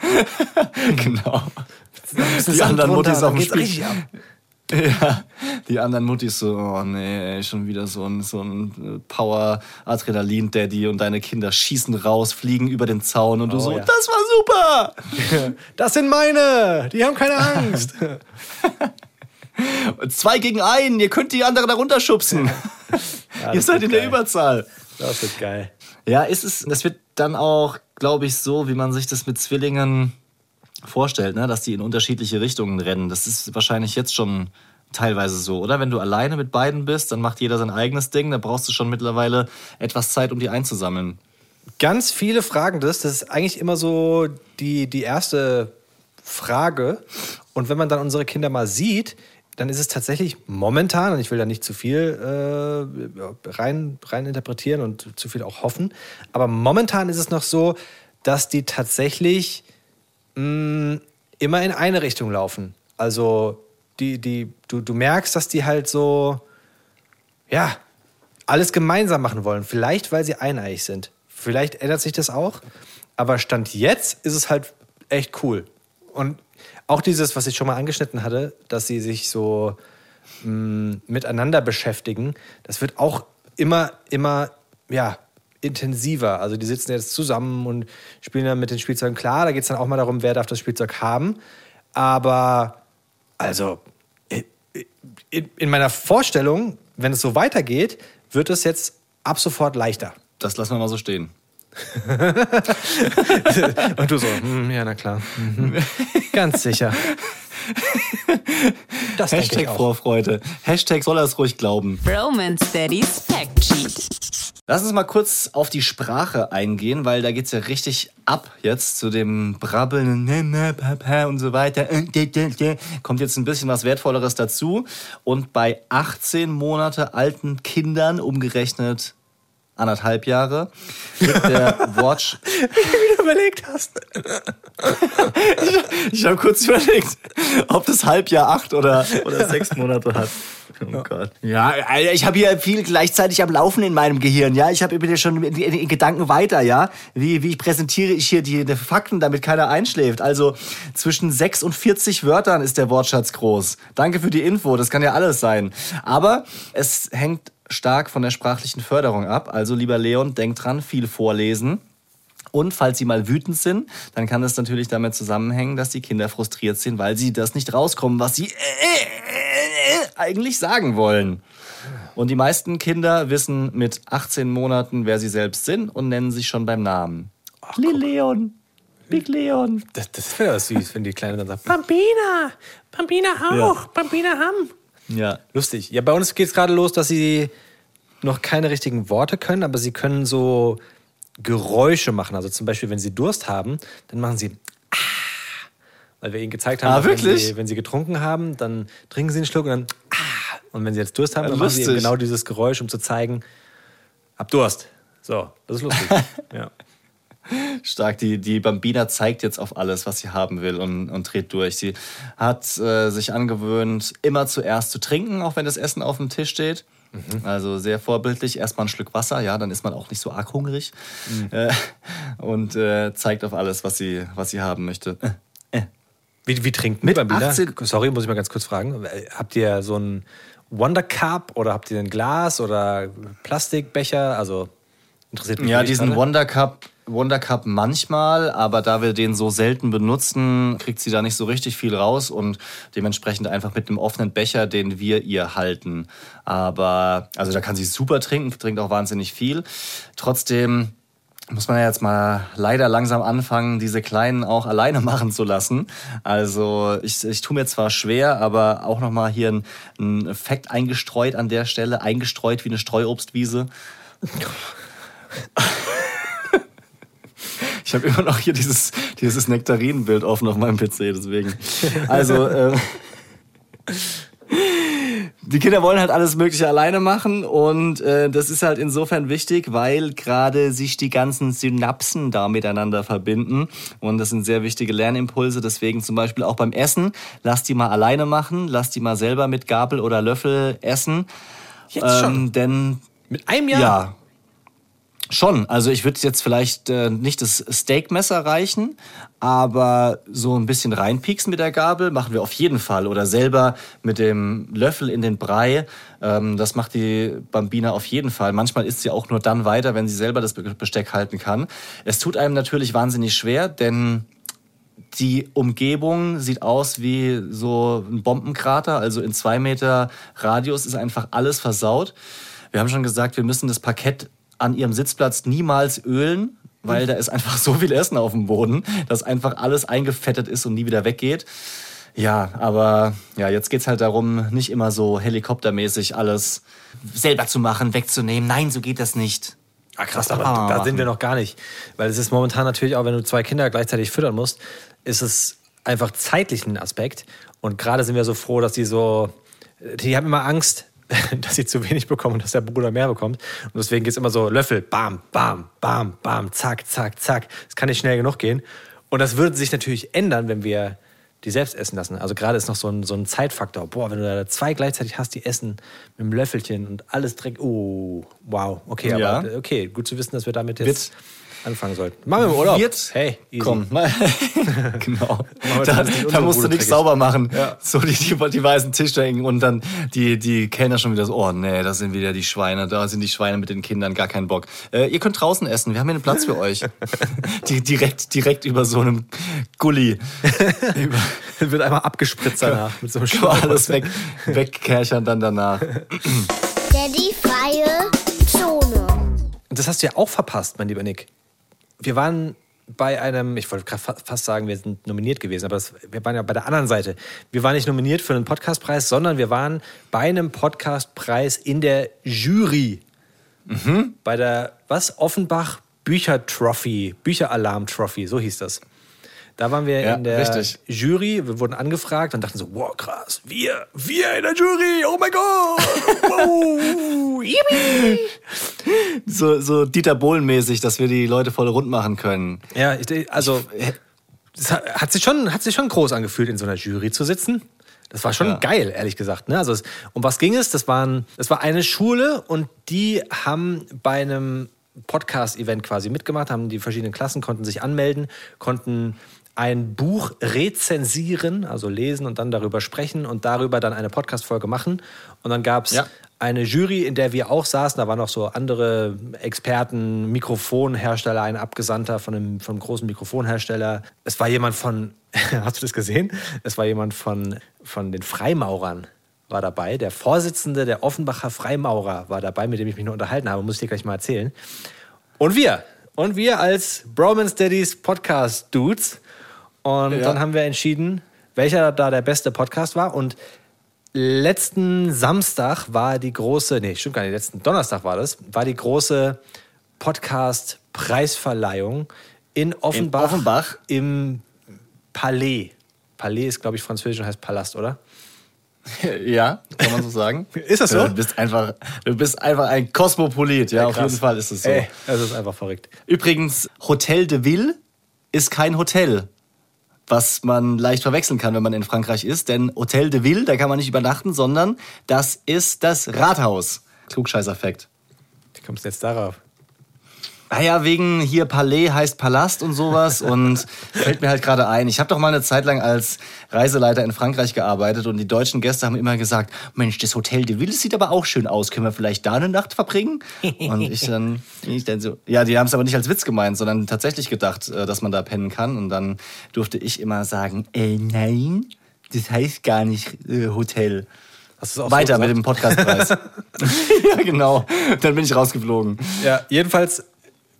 <laughs> Genau. Die anderen Muttis auf dem Spiel. <laughs> Ja, die anderen Muttis so, oh nee, ey, schon wieder so ein, so ein Power-Adrenalin-Daddy und deine Kinder schießen raus, fliegen über den Zaun und du Oh, so, ja. das war super! <laughs> Das sind meine, die haben keine <laughs> Angst. Zwei gegen einen, ihr könnt die anderen da runterschubsen. ihr das seid in der geil. Überzahl. Das wird geil. Ja, ist es, das wird dann auch, glaube ich, so, wie man sich das mit Zwillingen vorstellt, ne? dass die in unterschiedliche Richtungen rennen. Das ist wahrscheinlich jetzt schon teilweise so, oder? Wenn du alleine mit beiden bist, dann macht jeder sein eigenes Ding, da brauchst du schon mittlerweile etwas Zeit, um die einzusammeln. Ganz viele fragen das. Das ist eigentlich immer so die, die erste Frage. Und wenn man dann unsere Kinder mal sieht, dann ist es tatsächlich momentan, und ich will da nicht zu viel äh, rein, rein interpretieren und zu viel auch hoffen, aber momentan ist es noch so, dass die tatsächlich mh, immer in eine Richtung laufen. Also die, die, du, du merkst, dass die halt so, ja, alles gemeinsam machen wollen. Vielleicht, weil sie eineig sind. Vielleicht ändert sich das auch. Aber Stand jetzt ist es halt echt cool. Und auch dieses, was ich schon mal angeschnitten hatte, dass sie sich so mh, miteinander beschäftigen, das wird auch immer, immer, ja, intensiver. Also die sitzen jetzt zusammen und spielen dann mit den Spielzeugen. Klar, da geht es dann auch mal darum, wer darf das Spielzeug haben. Aber also in, in meiner Vorstellung, wenn es so weitergeht, wird es jetzt ab sofort leichter. Das lassen wir mal so stehen. <laughs> Und du so, hm, ja, na klar. Mhm. Ganz sicher. Das Hashtag. Vorfreude. Hashtag soll er es ruhig glauben. Roman Steadies Fact Sheet. Lass uns mal kurz auf die Sprache eingehen, weil da geht's ja richtig ab jetzt zu dem Brabbeln ne, ne, und so weiter. Äh. Kommt jetzt ein bisschen was Wertvolleres dazu. Und bei 18 Monate alten Kindern, umgerechnet anderthalb Jahre, liegt der <laughs> Watch. Wie du überlegt hast. <laughs> Ich habe kurz überlegt, ob das Halbjahr acht oder, oder sechs Monate hat. Oh Gott. Ja, ich habe hier viel gleichzeitig am Laufen in meinem Gehirn, ja. Ich habe bitte schon in, in, in Gedanken weiter, ja. Wie, wie ich präsentiere ich hier die, die Fakten, damit keiner einschläft. Also zwischen 6 und 40 Wörtern ist der Wortschatz groß. Danke für die Info, das kann ja alles sein. Aber es hängt stark von der sprachlichen Förderung ab. Also lieber Leon, denk dran, viel vorlesen. Und falls sie mal wütend sind, dann kann das natürlich damit zusammenhängen, dass die Kinder frustriert sind, weil sie das nicht rauskommen, was sie äh, äh, äh, eigentlich sagen wollen. Und die meisten Kinder wissen mit 18 Monaten, wer sie selbst sind und nennen sich schon beim Namen. Lil Leon, Big Leon. Das, das wäre süß, wenn die Kleine dann sagt, Bambina, Bambina auch, Bambina haben. Ja. Lustig. Ja, bei uns geht es gerade los, dass sie noch keine richtigen Worte können, aber sie können so Geräusche machen. Also zum Beispiel, wenn sie Durst haben, dann machen sie ah, weil wir ihnen gezeigt haben, Ah, wenn, sie, wenn sie getrunken haben, dann trinken sie einen Schluck und dann ah. und wenn sie jetzt Durst haben, Ja, dann machen sie eben lustig. genau dieses Geräusch, um zu zeigen, hab Durst. So, das ist lustig. <laughs> ja. Stark, die, die Bambina zeigt jetzt auf alles, was sie haben will und, und dreht durch. Sie hat äh, sich angewöhnt, immer zuerst zu trinken, auch wenn das Essen auf dem Tisch steht. Also sehr vorbildlich. Erstmal ein Stück Wasser, ja, dann ist man auch nicht so arg hungrig. Äh, und äh, zeigt auf alles, was sie, was sie haben möchte. Äh, äh. Wie, wie trinkt Mit Bambina? 18 Sorry, muss ich mal ganz kurz fragen. Habt ihr so ein Wonder Cup oder habt ihr ein Glas oder Plastikbecher? Also interessiert mich Ja, diesen. Wonder Cup, Wonder Cup manchmal, aber da wir den so selten benutzen, kriegt sie da nicht so richtig viel raus und dementsprechend einfach mit einem offenen Becher, den wir ihr halten. Aber, also da kann sie super trinken, trinkt auch wahnsinnig viel. Trotzdem muss man ja jetzt mal leider langsam anfangen, diese Kleinen auch alleine <laughs> machen zu lassen. Also ich, ich tue mir zwar schwer, aber auch nochmal hier ein, ein Effekt eingestreut an der Stelle, eingestreut wie eine Streuobstwiese. <laughs> Ich habe immer noch hier dieses, dieses Nektarinenbild offen auf meinem PC, deswegen. Also, äh, die Kinder wollen halt alles Mögliche alleine machen und äh, das ist halt insofern wichtig, weil gerade sich die ganzen Synapsen da miteinander verbinden und das sind sehr wichtige Lernimpulse. Deswegen zum Beispiel auch beim Essen, lass die mal alleine machen, lass die mal selber mit Gabel oder Löffel essen. Jetzt schon? Ähm, denn Mit einem Jahr? ja. Schon. Also ich würde jetzt vielleicht äh, nicht das Steakmesser reichen, aber so ein bisschen reinpieksen mit der Gabel machen wir auf jeden Fall. Oder selber mit dem Löffel in den Brei. Ähm, das macht die Bambina auf jeden Fall. Manchmal isst sie auch nur dann weiter, wenn sie selber das Be- Besteck halten kann. Es tut einem natürlich wahnsinnig schwer, denn die Umgebung sieht aus wie so ein Bombenkrater, also in zwei Meter Radius ist einfach alles versaut. Wir haben schon gesagt, wir müssen das Parkett an ihrem Sitzplatz niemals ölen, weil da ist einfach so viel Essen auf dem Boden, dass einfach alles eingefettet ist und nie wieder weggeht. Ja, aber ja, jetzt geht's halt darum, nicht immer so helikoptermäßig alles selber zu machen, wegzunehmen. Nein, so geht das nicht. Ah, krass, aber man da sind wir noch gar nicht. Weil es ist momentan natürlich auch, wenn du zwei Kinder gleichzeitig füttern musst, ist es einfach zeitlich ein Aspekt. Und gerade sind wir so froh, dass die so, die haben immer Angst, <laughs> dass sie zu wenig bekommen und dass der Bruder mehr bekommt. Und deswegen geht es immer so Löffel, bam, bam, bam, bam, zack, zack, zack. Es kann nicht schnell genug gehen. Und das würde sich natürlich ändern, wenn wir die selbst essen lassen. Also gerade ist noch so ein, so ein Zeitfaktor. Boah, wenn du da zwei gleichzeitig hast, die essen mit dem Löffelchen und alles direkt. Oh, wow. Okay, aber Ja. okay, gut zu wissen, dass wir damit jetzt. Wird, anfangen sollten. Machen wir im Urlaub. Wird, hey, easy. komm, mal. <laughs> genau. Da, da musst du nichts sauber machen. Ja. So die, die, die weißen Tisch hängen und dann die, die Kellner schon wieder so, oh nee, da sind wieder die Schweine, da sind die Schweine mit den Kindern, gar keinen Bock. Äh, ihr könnt draußen essen, wir haben hier einen Platz für euch. <laughs> die, direkt, direkt über so einem Gully. über, Wird einmal abgespritzt danach mit so einem man Schlauch. alles weg, wegkerchern dann danach. Daddy freie Zone. Und das hast du ja auch verpasst, mein lieber Nick. Wir waren bei einem, ich wollte fast sagen, wir sind nominiert gewesen, aber das, wir waren ja bei der anderen Seite. Wir waren nicht nominiert für einen Podcastpreis, sondern wir waren bei einem Podcastpreis in der Jury. Bei der, was? Offenbach Bücher Trophy, Bücheralarm Trophy, so hieß das. Da waren wir Ja, in der richtig. Jury, wir wurden angefragt und dachten so, wow, krass, wir, wir in der Jury, oh mein Gott, wow. <laughs> So, so Dieter Bohlen-mäßig, dass wir die Leute voll rund machen können. Ja, ich, also es hat, hat sich schon, hat sich schon groß angefühlt, in so einer Jury zu sitzen. Das war schon Ja. geil, ehrlich gesagt. Ne? Also es, um was ging es? Das, waren, das war eine Schule und die haben bei einem Podcast-Event quasi mitgemacht, haben die verschiedenen Klassen, konnten sich anmelden, konnten ein Buch rezensieren, also lesen und dann darüber sprechen und darüber dann eine Podcast-Folge machen. Und dann gab es Ja. eine Jury, in der wir auch saßen. Da waren noch so andere Experten, Mikrofonhersteller, ein Abgesandter von einem, von einem großen Mikrofonhersteller. Es war jemand von, <laughs> hast du das gesehen? Es war jemand von, von den Freimaurern war dabei. Der Vorsitzende der Offenbacher Freimaurer war dabei, mit dem ich mich noch unterhalten habe. Muss ich dir gleich mal erzählen. Und wir. Und wir als Bromance Daddies Podcast Dudes. Und Ja. dann haben wir entschieden, welcher da der beste Podcast war. Und letzten Samstag war die große, nee, stimmt gar nicht, letzten Donnerstag war das, war die große Podcast-Preisverleihung in Offenbach, Offenbach? im Palais. Palais ist, glaube ich, französisch und heißt Palast, oder? <laughs> Ja, kann man so sagen. <laughs> Ist das so? Du bist einfach, du bist einfach ein Kosmopolit. Ja, auf krass. jeden Fall ist es so. Ey, das ist einfach verrückt. Übrigens, Hotel de Ville ist kein Hotel. Was man leicht verwechseln kann, wenn man in Frankreich ist. Denn Hotel de Ville, da kann man nicht übernachten, sondern das ist das Rathaus. Klugscheißerfekt. Wie kommst du jetzt darauf? Naja, Ah wegen hier Palais heißt Palast und sowas und <laughs> fällt mir halt gerade ein. Ich habe doch mal eine Zeit lang als Reiseleiter in Frankreich gearbeitet und die deutschen Gäste haben immer gesagt, Mensch, das Hotel de Ville sieht aber auch schön aus. Können wir vielleicht da eine Nacht verbringen? Und ich dann, <laughs> ich dann so, ja, die haben es aber nicht als Witz gemeint, sondern tatsächlich gedacht, äh, dass man da pennen kann. Und dann durfte ich immer sagen, äh, nein, das heißt gar nicht äh, Hotel. Weiter so mit dem Podcastpreis. <laughs> ja, genau. Dann bin ich rausgeflogen. Ja, jedenfalls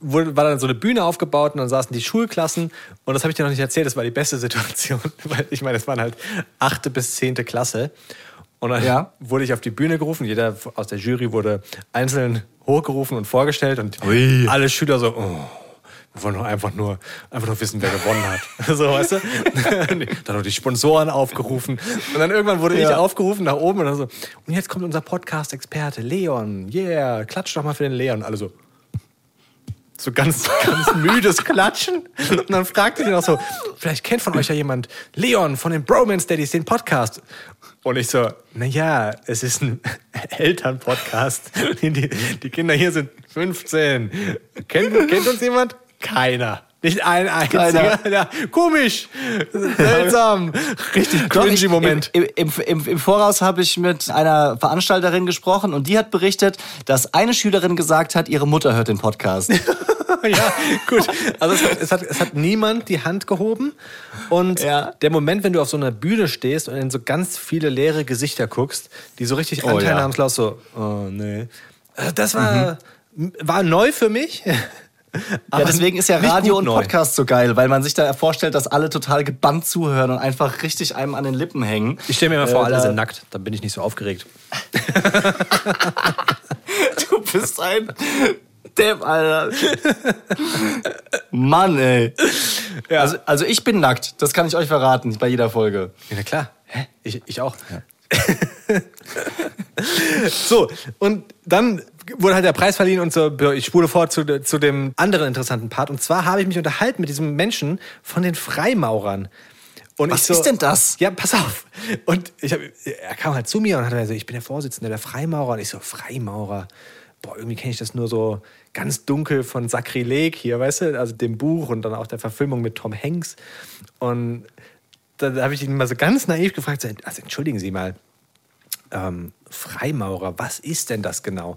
wurde, war dann so eine Bühne aufgebaut und dann saßen die Schulklassen und das habe ich dir noch nicht erzählt, das war die beste Situation, <laughs> weil ich meine, es waren halt achte bis zehnte Klasse und dann Ja. wurde ich auf die Bühne gerufen, jeder aus der Jury wurde einzeln hochgerufen und vorgestellt und Ui. alle Schüler so, oh, wir wollen doch einfach nur, einfach nur wissen, wer gewonnen hat. <laughs> So, weißt du? <laughs> dann noch die Sponsoren aufgerufen. Und dann irgendwann wurde ich Ja. aufgerufen nach oben und dann so, und jetzt kommt unser Podcast-Experte, Leon. Yeah, klatsch doch mal für den Leon. Und alle so, so ganz, <laughs> ganz müdes Klatschen. Und dann fragte ich ihn auch so, vielleicht kennt von euch ja jemand Leon von den Bromance Daddies, den Podcast. Und ich so, naja, es ist ein <laughs> Elternpodcast. Die, die, Kinder hier sind 15. Kennt, kennt uns jemand? Keiner. Nicht ein einziger. Ja, komisch. Seltsam. Richtig cringy Moment. Im, im, im, Im Voraus habe ich mit einer Veranstalterin gesprochen und die hat berichtet, dass eine Schülerin gesagt hat, ihre Mutter hört den Podcast. <laughs> <laughs> ja, gut. Also es hat, es, hat, es hat niemand die Hand gehoben. Und Ja. der Moment, wenn du auf so einer Bühne stehst und in so ganz viele leere Gesichter guckst, die so richtig Oh, ja. anteilnahmslos so, oh nee. Äh, Das war, war neu für mich. <laughs> Ja, deswegen ist ja Radio und neu. Podcast so geil, weil man sich da vorstellt, dass alle total gebannt zuhören und einfach richtig einem an den Lippen hängen. Ich stelle mir mal vor, Äh, alle sind nackt. Dann bin ich nicht so aufgeregt. <laughs> Du bist ein Depp, Alter. <laughs> Mann, ey. Also, also ich bin nackt, das kann ich euch verraten, bei jeder Folge. Ja, na klar. Hä? Ich, ich auch. <laughs> so, und dann wurde halt der Preis verliehen und so, ich spule vor zu, zu dem anderen interessanten Part. Und zwar habe ich mich unterhalten mit diesem Menschen von den Freimaurern. Und Was so, ist denn das? Ja, pass auf. Und ich hab, er kam halt zu mir und hat gesagt, ich bin der Vorsitzende der Freimaurer. Und ich so, Freimaurer? Boah, irgendwie kenne ich das nur so ganz dunkel von Sakrileg hier, weißt du, also dem Buch und dann auch der Verfilmung mit Tom Hanks. Und da, habe ich ihn mal so ganz naiv gefragt, so, also entschuldigen Sie mal, ähm, Freimaurer, was ist denn das genau?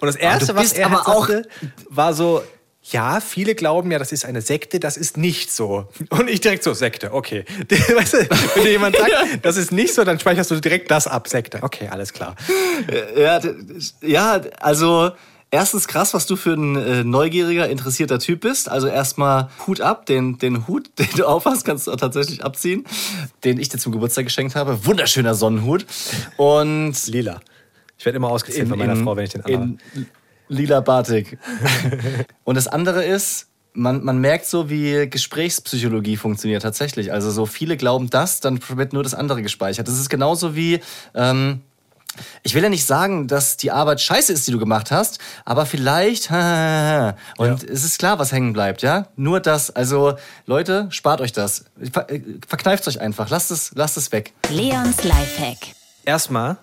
Und das Erste, was er aber sagte, war so, ja, viele glauben ja, das ist eine Sekte, das ist nicht so. Und ich direkt so, Sekte, okay. <laughs> Weißt du, wenn dir jemand sagt, <laughs> das ist nicht so, dann speicherst du direkt das ab, Sekte. Okay, alles klar. Ja, d- ja, also erstens krass, was du für ein äh, neugieriger, interessierter Typ bist. Also erstmal Hut ab, den, den Hut, <laughs> den du aufhast, kannst du tatsächlich abziehen, den ich dir zum Geburtstag geschenkt habe. Wunderschöner Sonnenhut. Und Lila. Ich werde immer ausgezählt von meiner Frau, wenn ich den anhabe. Lila Batik. <laughs> Und das andere ist, man, man merkt so, wie Gesprächspsychologie funktioniert tatsächlich. Also so viele glauben das, dann wird nur das andere gespeichert. Das ist genauso wie, ähm, ich will ja nicht sagen, dass die Arbeit scheiße ist, die du gemacht hast, aber vielleicht, <laughs> und es ist klar, was hängen bleibt, ja? Nur das, also Leute, spart euch das. Ver äh, verkneift euch einfach, lasst es, lasst es weg. Leons Lifehack. Erstmal,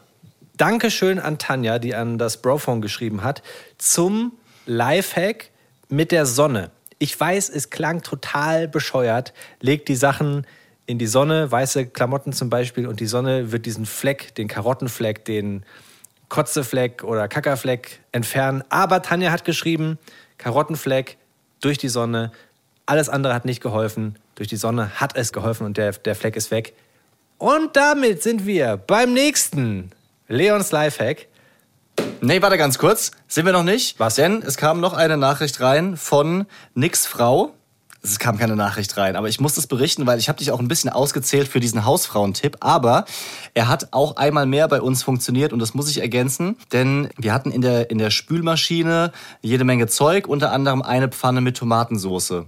Dankeschön an Tanja, die an das Brophone geschrieben hat, zum Lifehack mit der Sonne. Ich weiß, es klang total bescheuert. Legt die Sachen in die Sonne, weiße Klamotten zum Beispiel, und die Sonne wird diesen Fleck, den Karottenfleck, den Kotzefleck oder Kackerfleck entfernen. Aber Tanja hat geschrieben, Karottenfleck durch die Sonne. Alles andere hat nicht geholfen. Durch die Sonne hat es geholfen und der, der Fleck ist weg. Und damit sind wir beim nächsten Leons Lifehack. Nee, warte ganz kurz. Sind wir noch nicht? Was? Denn es kam noch eine Nachricht rein von Nix Frau. Es kam keine Nachricht rein, aber ich muss das berichten, weil ich habe dich auch ein bisschen ausgezählt für diesen Hausfrauentipp. Aber er hat auch einmal mehr bei uns funktioniert und das muss ich ergänzen, denn wir hatten in der, in der Spülmaschine jede Menge Zeug, unter anderem eine Pfanne mit Tomatensoße.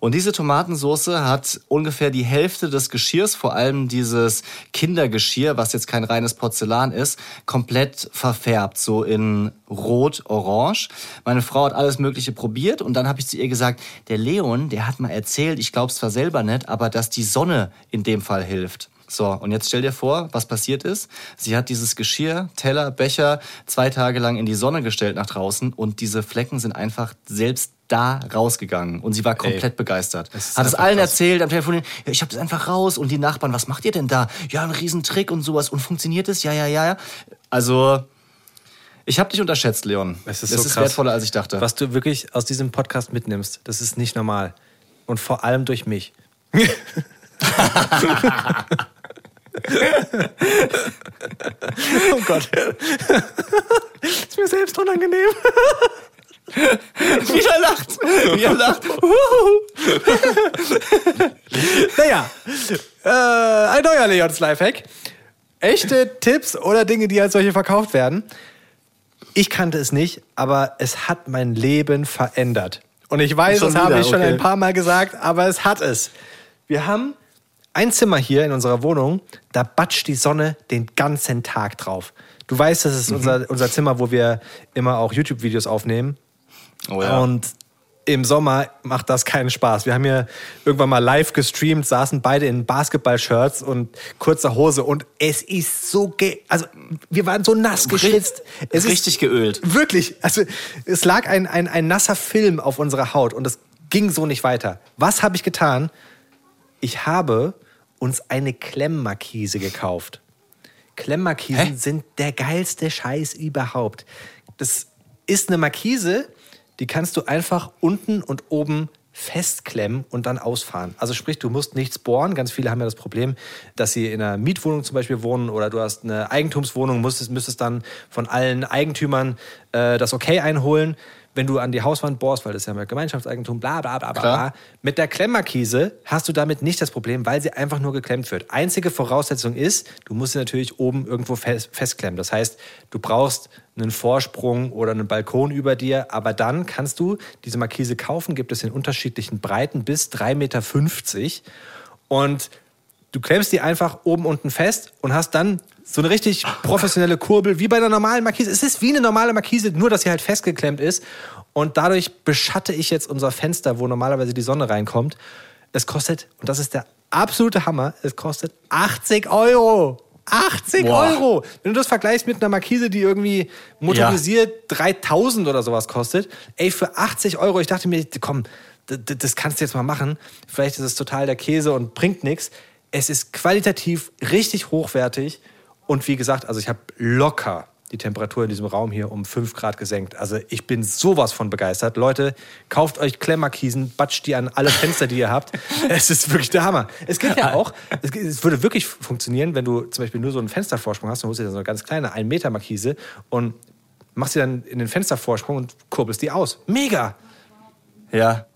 Und diese Tomatensoße hat ungefähr die Hälfte des Geschirrs, vor allem dieses Kindergeschirr, was jetzt kein reines Porzellan ist, komplett verfärbt, so in rot-orange. Meine Frau hat alles Mögliche probiert und dann habe ich zu ihr gesagt, der Leon, der hat mal erzählt, ich glaube es zwar selber nicht, aber dass die Sonne in dem Fall hilft. So, und jetzt stell dir vor, was passiert ist. Sie hat dieses Geschirr, Teller, Becher zwei Tage lang in die Sonne gestellt nach draußen und diese Flecken sind einfach selbst da rausgegangen und sie war komplett begeistert. ist Hat es allen krass. erzählt am Telefon, ja, ich habe das einfach raus und die Nachbarn, was macht ihr denn da? Ja, ein Riesentrick und sowas und funktioniert es? Ja, ja, ja, ja. Also ich habe dich unterschätzt, Leon. Es ist das so ist krass. wertvoller, als ich dachte. Was du wirklich aus diesem Podcast mitnimmst, das ist nicht normal. Und vor allem durch mich. oh Gott. ist mir selbst unangenehm. Wie er lacht. Wie er lacht. Naja, äh, ein neuer Leons Lifehack. Echte Tipps oder Dinge, die als solche verkauft werden. Ich kannte es nicht, aber es hat mein Leben verändert. Und ich weiß, Schon das habe ich schon okay. ein paar Mal gesagt, aber es hat es. Wir haben ein Zimmer hier in unserer Wohnung, da batscht die Sonne den ganzen Tag drauf. Du weißt, das ist Mhm. unser, unser Zimmer, wo wir immer auch YouTube-Videos aufnehmen. Oh ja. Und im Sommer macht das keinen Spaß. Wir haben hier irgendwann mal live gestreamt, saßen beide in Basketball-Shirts und kurzer Hose und es ist so, ge also wir waren so nass geschwitzt. Es richtig geölt. Wirklich, also es lag ein, ein, ein nasser Film auf unserer Haut und es ging so nicht weiter. Was habe ich getan? Ich habe uns eine Klemmmarkise gekauft. Klemmmarkisen Hä? sind der geilste Scheiß überhaupt. Das ist eine Markise, die kannst du einfach unten und oben festklemmen und dann ausfahren. Also sprich, du musst nichts bohren. Ganz viele haben ja das Problem, dass sie in einer Mietwohnung zum Beispiel wohnen oder du hast eine Eigentumswohnung, müsstest, müsstest dann von allen Eigentümern äh, das Okay einholen. Wenn du an die Hauswand bohrst, weil das ist ja mal Gemeinschaftseigentum, bla bla bla bla bla. Mit der Klemmmarkise hast du damit nicht das Problem, weil sie einfach nur geklemmt wird. Einzige Voraussetzung ist, du musst sie natürlich oben irgendwo fest, festklemmen. Das heißt, du brauchst einen Vorsprung oder einen Balkon über dir, aber dann kannst du diese Markise kaufen, gibt es in unterschiedlichen Breiten bis 3,50 Meter. Und du klemmst die einfach oben unten fest und hast dann so eine richtig professionelle Kurbel, wie bei einer normalen Markise. Es ist wie eine normale Markise, nur dass sie halt festgeklemmt ist. Und dadurch beschatte ich jetzt unser Fenster, wo normalerweise die Sonne reinkommt. Es kostet, und das ist der absolute Hammer, es kostet 80 Euro. 80 Boah. Euro! Wenn du das vergleichst mit einer Markise, die irgendwie motorisiert 3000 oder sowas kostet, ey, für 80 Euro, ich dachte mir, komm, das kannst du jetzt mal machen. Vielleicht ist es total der Käse und bringt nichts. Es ist qualitativ richtig hochwertig und wie gesagt, also ich habe locker die Temperatur in diesem Raum hier um 5 Grad gesenkt. Also ich bin sowas von begeistert. Leute, kauft euch Klemmmarkisen, batscht die an alle Fenster, die ihr habt. <laughs> Es ist wirklich der Hammer. Es geht ja auch, es würde wirklich funktionieren, wenn du zum Beispiel nur so einen Fenstervorsprung hast, dann holst du dir so eine ganz kleine 1 Meter Markise und machst sie dann in den Fenstervorsprung und kurbelst die aus. Mega! Ja,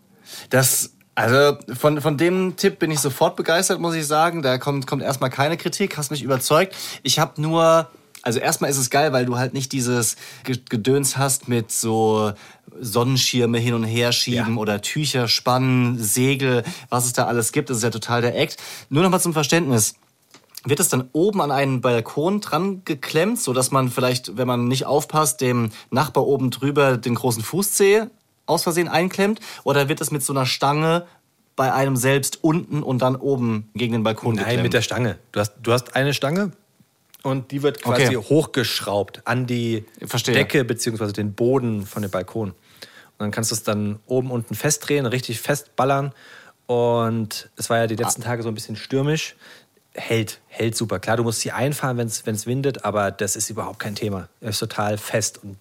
das, also von, von dem Tipp bin ich sofort begeistert, muss ich sagen. Da kommt, kommt erstmal keine Kritik, hast mich überzeugt. Ich habe nur, also erstmal ist es geil, weil du halt nicht dieses Ge- Gedöns hast mit so Sonnenschirme hin und her schieben Ja. oder Tücher spannen, Segel, was es da alles gibt. Das ist ja total der Act. Nur noch mal zum Verständnis. Wird es dann oben an einen Balkon dran geklemmt, so dass man vielleicht, wenn man nicht aufpasst, dem Nachbar oben drüber den großen Fußzeh aus Versehen einklemmt? Oder wird es mit so einer Stange bei einem selbst unten und dann oben gegen den Balkon Nein, geklemmt? mit der Stange. Du hast, du hast eine Stange und die wird quasi Okay. hochgeschraubt an die Verstehe. Decke bzw. den Boden von dem Balkon. Und dann kannst du es dann oben unten festdrehen, richtig festballern. Und es war ja die letzten Tage so ein bisschen stürmisch. Hält, hält super. Klar, du musst sie einfahren, wenn es windet, aber das ist überhaupt kein Thema. Er ist total fest. Und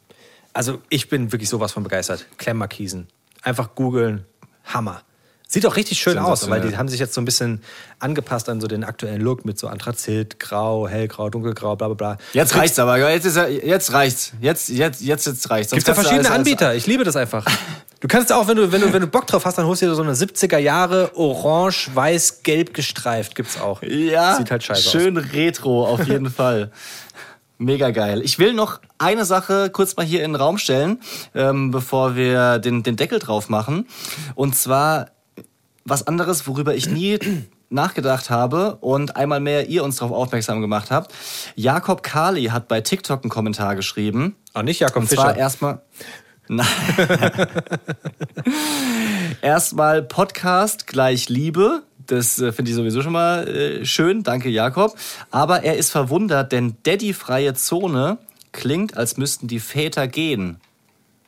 also ich bin wirklich sowas von begeistert. Klemmmarkisen. Einfach googeln. Hammer. Sieht auch richtig schön aus, weil die haben sich jetzt so ein bisschen angepasst an so den aktuellen Look mit so Anthrazit, Grau, Hellgrau, Dunkelgrau, bla bla bla. Jetzt reicht's aber, jetzt, ist jetzt reicht's. Jetzt, jetzt, jetzt, jetzt reicht's. Gibt ja verschiedene alles- Anbieter. Ich liebe das einfach. <laughs> Du kannst auch, wenn du, wenn du, wenn du Bock drauf hast, dann holst du dir so eine 70er Jahre orange, weiß, gelb gestreift. Gibt's auch. Ja, Sieht halt scheiße schön retro auf jeden <laughs> Fall. Mega geil. Ich will noch eine Sache kurz mal hier in den Raum stellen, ähm, bevor wir den, den Deckel drauf machen. Und zwar was anderes, worüber ich nie <clears throat> nachgedacht habe und einmal mehr ihr uns darauf aufmerksam gemacht habt. Jakob Kali hat bei TikTok einen Kommentar geschrieben. Auch nicht Jakob Und zwar Fischer. erstmal. <laughs> Nein. <laughs> erstmal Podcast gleich Liebe. Das äh, finde ich sowieso schon mal äh, schön. Danke, Jakob. Aber er ist verwundert, denn Daddy-freie Zone klingt, als müssten die Väter gehen.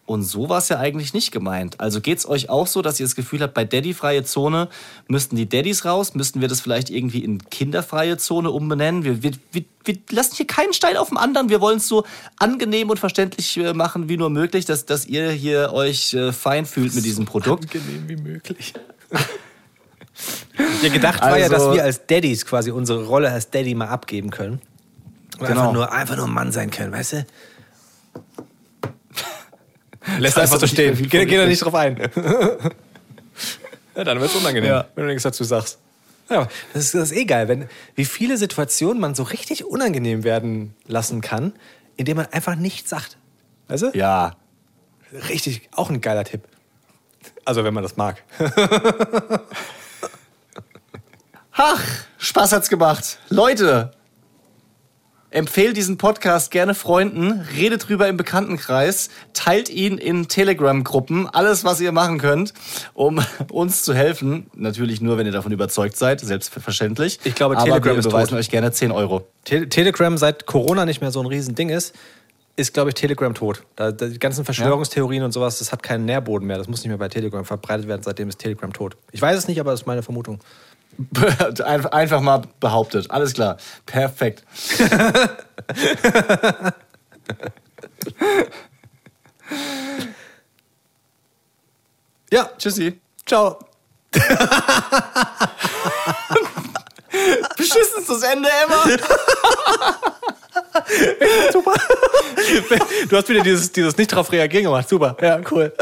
Und so war es ja eigentlich nicht gemeint. Also geht's euch auch so, dass ihr das Gefühl habt, bei Daddy-freie Zone müssten die Daddys raus? Müssten wir das vielleicht irgendwie in kinderfreie Zone umbenennen? Wir, wir, wir, wir lassen hier keinen Stein auf dem anderen. Wir wollen es so angenehm und verständlich äh, machen wie nur möglich, dass, dass ihr hier euch äh, fein fühlt mit diesem Produkt. Angenehm wie möglich. <laughs> Ja, gedacht war ja, Also- dass wir als Daddys quasi unsere Rolle als Daddy mal abgeben können. Und Genau. einfach, nur, einfach nur Mann sein können, weißt du? Lässt Das einfach so stehen. Geh, geh da nicht drauf ein. <laughs> ja, dann wird es unangenehm, Ja. wenn du nichts dazu sagst. Ja, das ist, das ist eh geil, wenn, wie viele Situationen man so richtig unangenehm werden lassen kann, indem man einfach nichts sagt. Weißt du? Ja. Richtig, auch ein geiler Tipp. Also, wenn man das mag. <laughs> Ach, Spaß hat's gemacht. Leute, empfehlt diesen Podcast gerne Freunden, redet drüber im Bekanntenkreis, teilt ihn in Telegram-Gruppen, alles, was ihr machen könnt, um <laughs> uns zu helfen. Natürlich nur, wenn ihr davon überzeugt seid, selbstverständlich. Ich glaube, Aber Telegram wir ist beweisen tot. euch gerne 10 Euro. Te Telegram, seit Corona nicht mehr so ein Riesending ist, ist, glaube ich, Telegram tot. Da, da, die ganzen Verschwörungstheorien und sowas, das hat keinen Nährboden mehr. Das muss nicht mehr bei Telegram verbreitet werden, seitdem ist Telegram tot. Ich weiß es nicht, aber das ist meine Vermutung. Einf- Einfach mal behauptet. Alles klar. Perfekt. <laughs> Ja, Tschüssi. ciao. <laughs> Beschissenstes Ende ever. <laughs> Super. Du hast wieder dieses, dieses nicht drauf reagieren gemacht. Super. Ja, cool.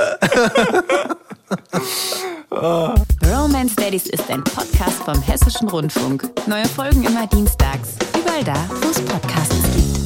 Romance Daddies ist ein Podcast vom Hessischen Rundfunk. Neue Folgen immer dienstags. Überall da, wo es Podcasts gibt.